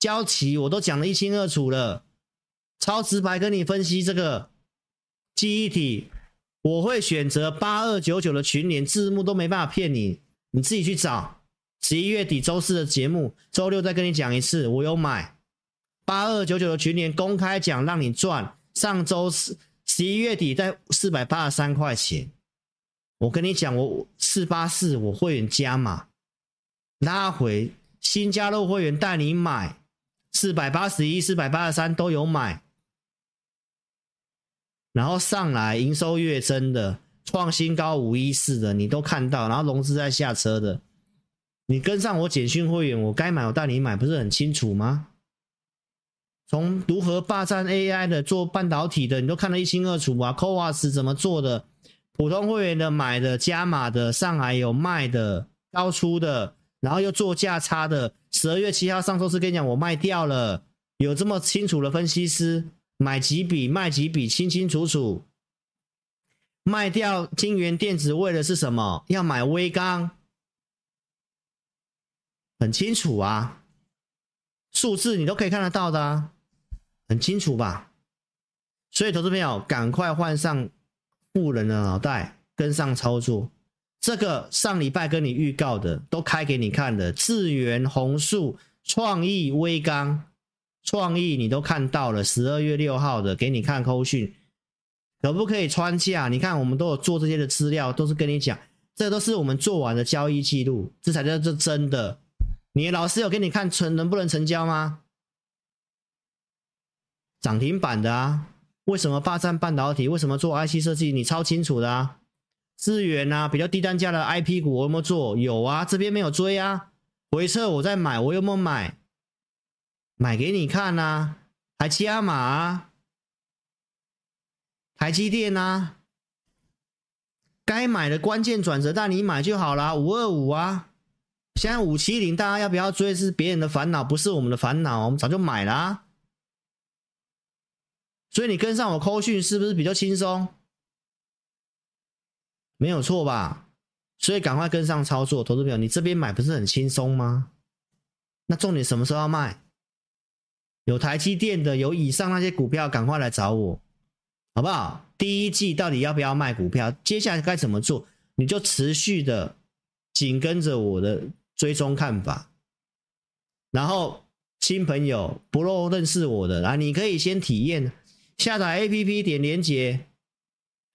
交期我都讲得一清二楚了，超直白跟你分析这个记忆体，我会选择八二九九的群联字幕都没办法骗你，你自己去找。十一月底周四的节目，周六再跟你讲一次，我有买八二九九的群联公开讲，让你赚。上周四十一月底在四百八十三块钱，我跟你讲，我四八四我会员加码，拉回新加入会员带你买四百八十一、四百八十三都有买，然后上来营收月增的创新高五一四的你都看到，然后融资在下车的，你跟上我简讯会员，我该买我带你买，不是很清楚吗？从如何霸占 AI 的做半导体的，你都看得一清二楚啊。CoWoS 怎么做的？普通会员的买的加码的，上海有卖的高出的，然后又做价差的，十二月七号上周是跟你讲我卖掉了，有这么清楚的分析师，买几笔卖几笔，清清楚楚。卖掉金源电子为的是什么？要买威刚，很清楚啊，数字你都可以看得到的啊，很清楚吧？所以，投资朋友赶快换上富人的脑袋，跟上操作。这个上礼拜跟你预告的，都开给你看的，智原、弘塑、创意、威刚、创意你都看到了。十二月六号的给你看扣讯。可不可以穿价？你看，我们都有做这些的资料，都是跟你讲，这都是我们做完的交易记录，这才叫做真的。你老师有给你看成能不能成交吗？涨停板的啊，为什么霸占半导体？为什么做 IC 设计？你超清楚的啊。资源啊，比较低单价的 IP 股我有没有做？有啊，这边没有追啊，回撤我在买，我有没有买？买给你看啊，还加码啊。台积电呐、该买的关键转折带你买就好啦。五二五啊，现在五七零，大家要不要追是别人的烦恼，不是我们的烦恼，我们早就买了啊。所以你跟上我扣讯是不是比较轻松？没有错吧？所以赶快跟上操作，投资朋友，你这边买不是很轻松吗？那重点什么时候要卖？有台积电的，有以上那些股票，赶快来找我。好不好？第一季到底要不要卖股票？接下来该怎么做？你就持续的紧跟着我的追踪看法。然后新朋友不漏认识我的啊，你可以先体验下载 APP，点连接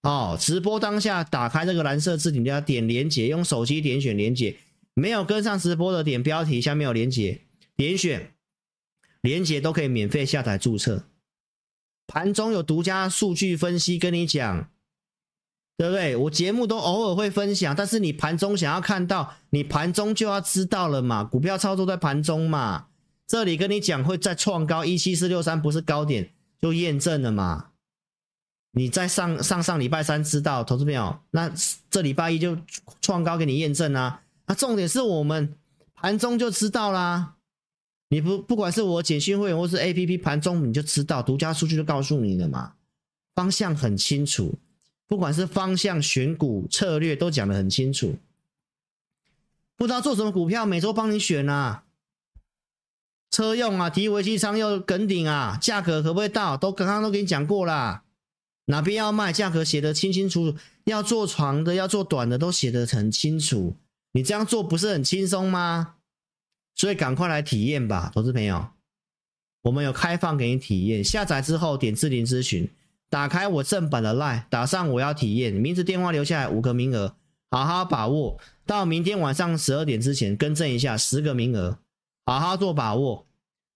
哦。直播当下打开这个蓝色字体，你要点连接，用手机点选连接。没有跟上直播的，点标题下面有连接，点选连接都可以免费下载注册。盘中有独家数据分析跟你讲，对不对？我节目都偶尔会分享，但是你盘中想要看到，你盘中就要知道了嘛。股票操作在盘中嘛，这里跟你讲会再创高一七四六三，不是高点就验证了嘛。你在上上上礼拜三知道，投资朋友，那这礼拜一就创高给你验证啊。那重点是我们盘中就知道啦。你不不管是我简讯会员或是 APP 盘中，你就知道独家数据就告诉你了嘛，方向很清楚，不管是方向、选股、策略都讲得很清楚。不知道做什么股票，每周帮你选啊，车用啊，提维西仓又耿鼎啊，价格可不可以到？都刚刚都给你讲过啦，哪边要卖，价格写得清清楚楚，要做长的，要做短的，都写得很清楚。你这样做不是很轻松吗？所以赶快来体验吧，投资朋友，我们有开放给你体验。下载之后点智霖咨询，打开我正版的 Lie，打上我要体验，名字电话留下来五个名额，好好把握。到明天晚上十二点之前更正一下，十个名额，好好做把握。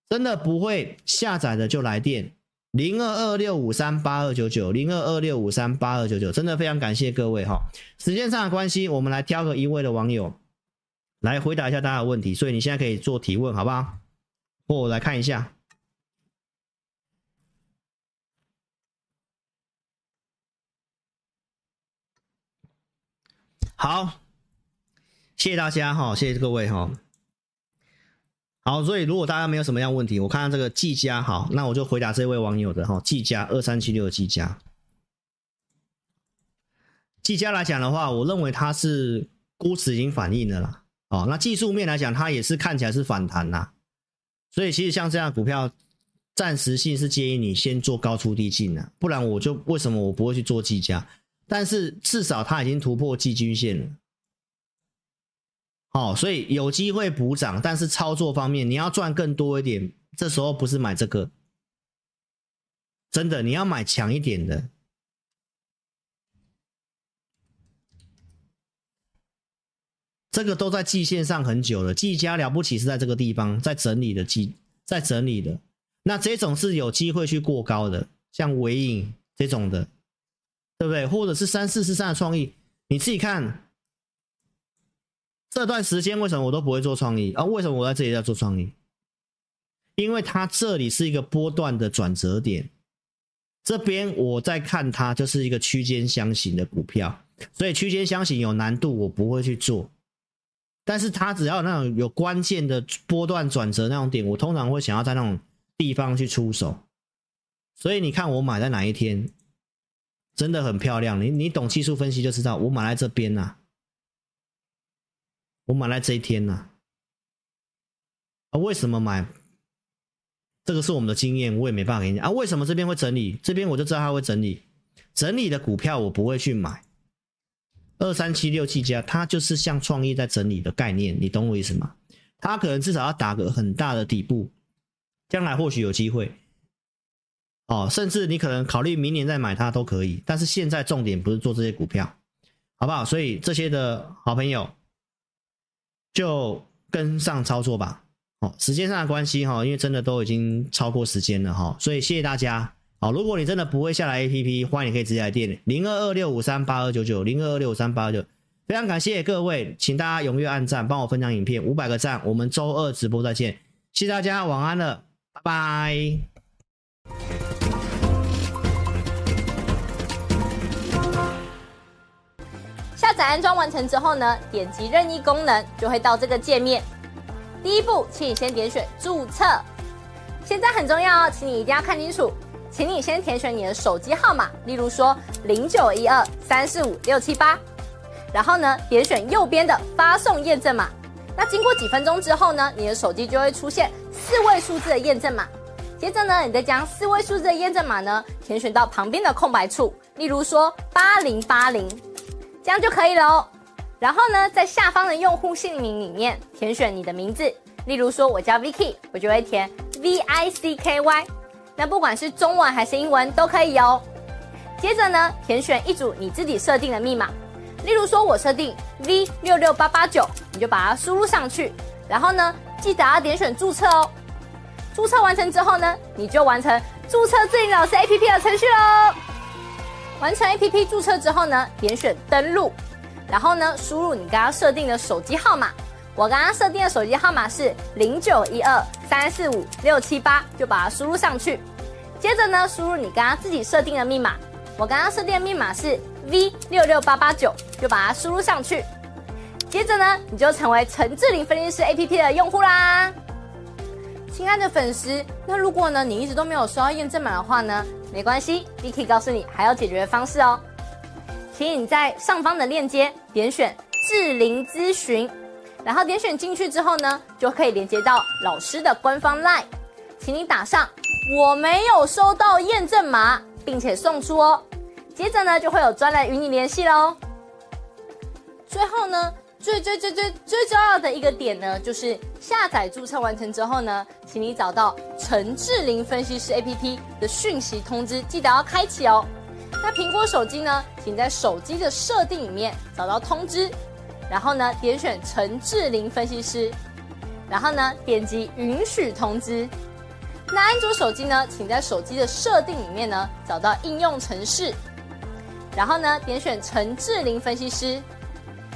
真的不会下载的就来电零二二六五三八二九九零二二六五三八二九九，真的非常感谢各位哈。时间上的关系，我们来挑个一位的网友。来回答一下大家的问题，所以你现在可以做提问，好不好？或我来看一下。好，谢谢大家哈，谢谢各位哈。好，所以如果大家没有什么样问题，我看看这个技嘉好，那我就回答这位网友的哈，技嘉二三七六的技嘉。技嘉来讲的话，我认为它是估值已经反映了啦。哦，那技术面来讲，它也是看起来是反弹呐，所以其实像这样股票，暂时性是建议你先做高出低进的，不然我就为什么我不会去做计价？但是至少它已经突破季均线了，哦，所以有机会补涨，但是操作方面你要赚更多一点，这时候不是买这个，真的你要买强一点的。这个都在季线上很久了，季家了不起是在这个地方在整理的季，在整理的。那这种是有机会去过高的，像尾影这种的，对不对？或者是三四四三的创意，你自己看这段时间为什么我都不会做创意啊？为什么我在这里要做创意？因为它这里是一个波段的转折点，这边我在看它就是一个区间箱型的股票，所以区间箱型有难度，我不会去做。但是它只要那种有关键的波段转折那种点，我通常会想要在那种地方去出手。所以你看我买在哪一天，真的很漂亮。你你懂技术分析就知道，我买在这边呐、我买在这一天呐。啊，为什么买？这个是我们的经验，我也没办法给你讲啊。为什么这边会整理？这边我就知道它会整理。整理的股票我不会去买。二三七六七家，它就是像创意在整理的概念，你懂我意思吗？它可能至少要打个很大的底部，将来或许有机会。哦，甚至你可能考虑明年再买它都可以。但是现在重点不是做这些股票，好不好？所以这些的好朋友就跟上操作吧。哦，时间上的关系哈，因为真的都已经超过时间了哈，所以谢谢大家。好，如果你真的不会下载 APP，欢迎你可以直接来电零二二六五三八二九九零二二六五三八二九。非常感谢各位，请大家踊跃按赞，帮我分享影片，五百个赞，我们周二直播再见，谢谢大家，晚安了，拜拜。下载安装完成之后呢，点击任意功能就会到这个界面。第一步，请你先点选注册，现在很重要哦，请你一定要看清楚。请你先填选你的手机号码，例如说零九一二三四五六七八，然后呢，点选右边的发送验证码。那经过几分钟之后呢，你的手机就会出现四位数字的验证码。接着呢，你再将四位数字的验证码呢填选到旁边的空白处，例如说八零八零，这样就可以了哦。然后呢，在下方的用户姓名里面填选你的名字，例如说我叫 Vicky，我就会填 V I C K Y。那不管是中文还是英文都可以哦。接着呢，填选一组你自己设定的密码，例如说我设定 V 六六八八九，你就把它输入上去。然后呢，记得要点选注册哦。注册完成之后呢，你就完成注册智霖老师 APP 的程序喽。完成 APP 注册之后呢，点选登录，然后呢，输入你刚刚设定的手机号码。我刚刚设定的手机号码是零九一二三四五六七八，就把它输入上去。接着呢，输入你刚刚自己设定的密码。我刚刚设定的密码是 V 六六八八九，就把它输入上去。接着呢，你就成为陈智霖分析师 APP 的用户啦。亲爱的粉丝，那如果呢，你一直都没有收到验证码的话呢，没关系，Vicky 告诉你还有解决的方式哦。请你在上方的链接点选智霖咨询，然后点选进去之后呢，就可以连接到老师的官方 LINE，请你打上。我没有收到验证码，并且送出哦。接着呢，就会有专人与你联系喽。最后呢，最最最最最重要的一个点呢，就是下载注册完成之后呢，请你找到陈智霖分析师 APP 的讯息通知，记得要开启哦。那苹果手机呢，请在手机的设定里面找到通知，然后呢，点选陈智霖分析师，然后呢，点击允许通知。那安卓手机呢，请在手机的设定里面呢找到应用程式，然后呢点选陈智霖分析师，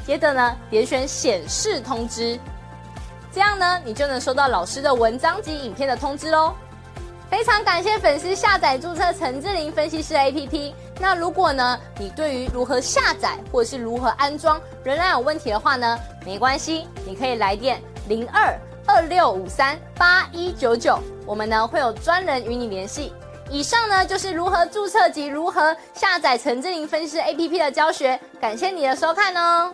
接着呢点选显示通知，这样呢你就能收到老师的文章及影片的通知喽。非常感谢粉丝下载注册陈智霖分析师 APP。那如果呢你对于如何下载或者是如何安装仍然有问题的话呢，没关系，你可以来电零二二六五三八一九九。我们呢会有专人与你联系。以上呢就是如何注册及如何下载陈智霖分析师 APP 的教学。感谢你的收看哦。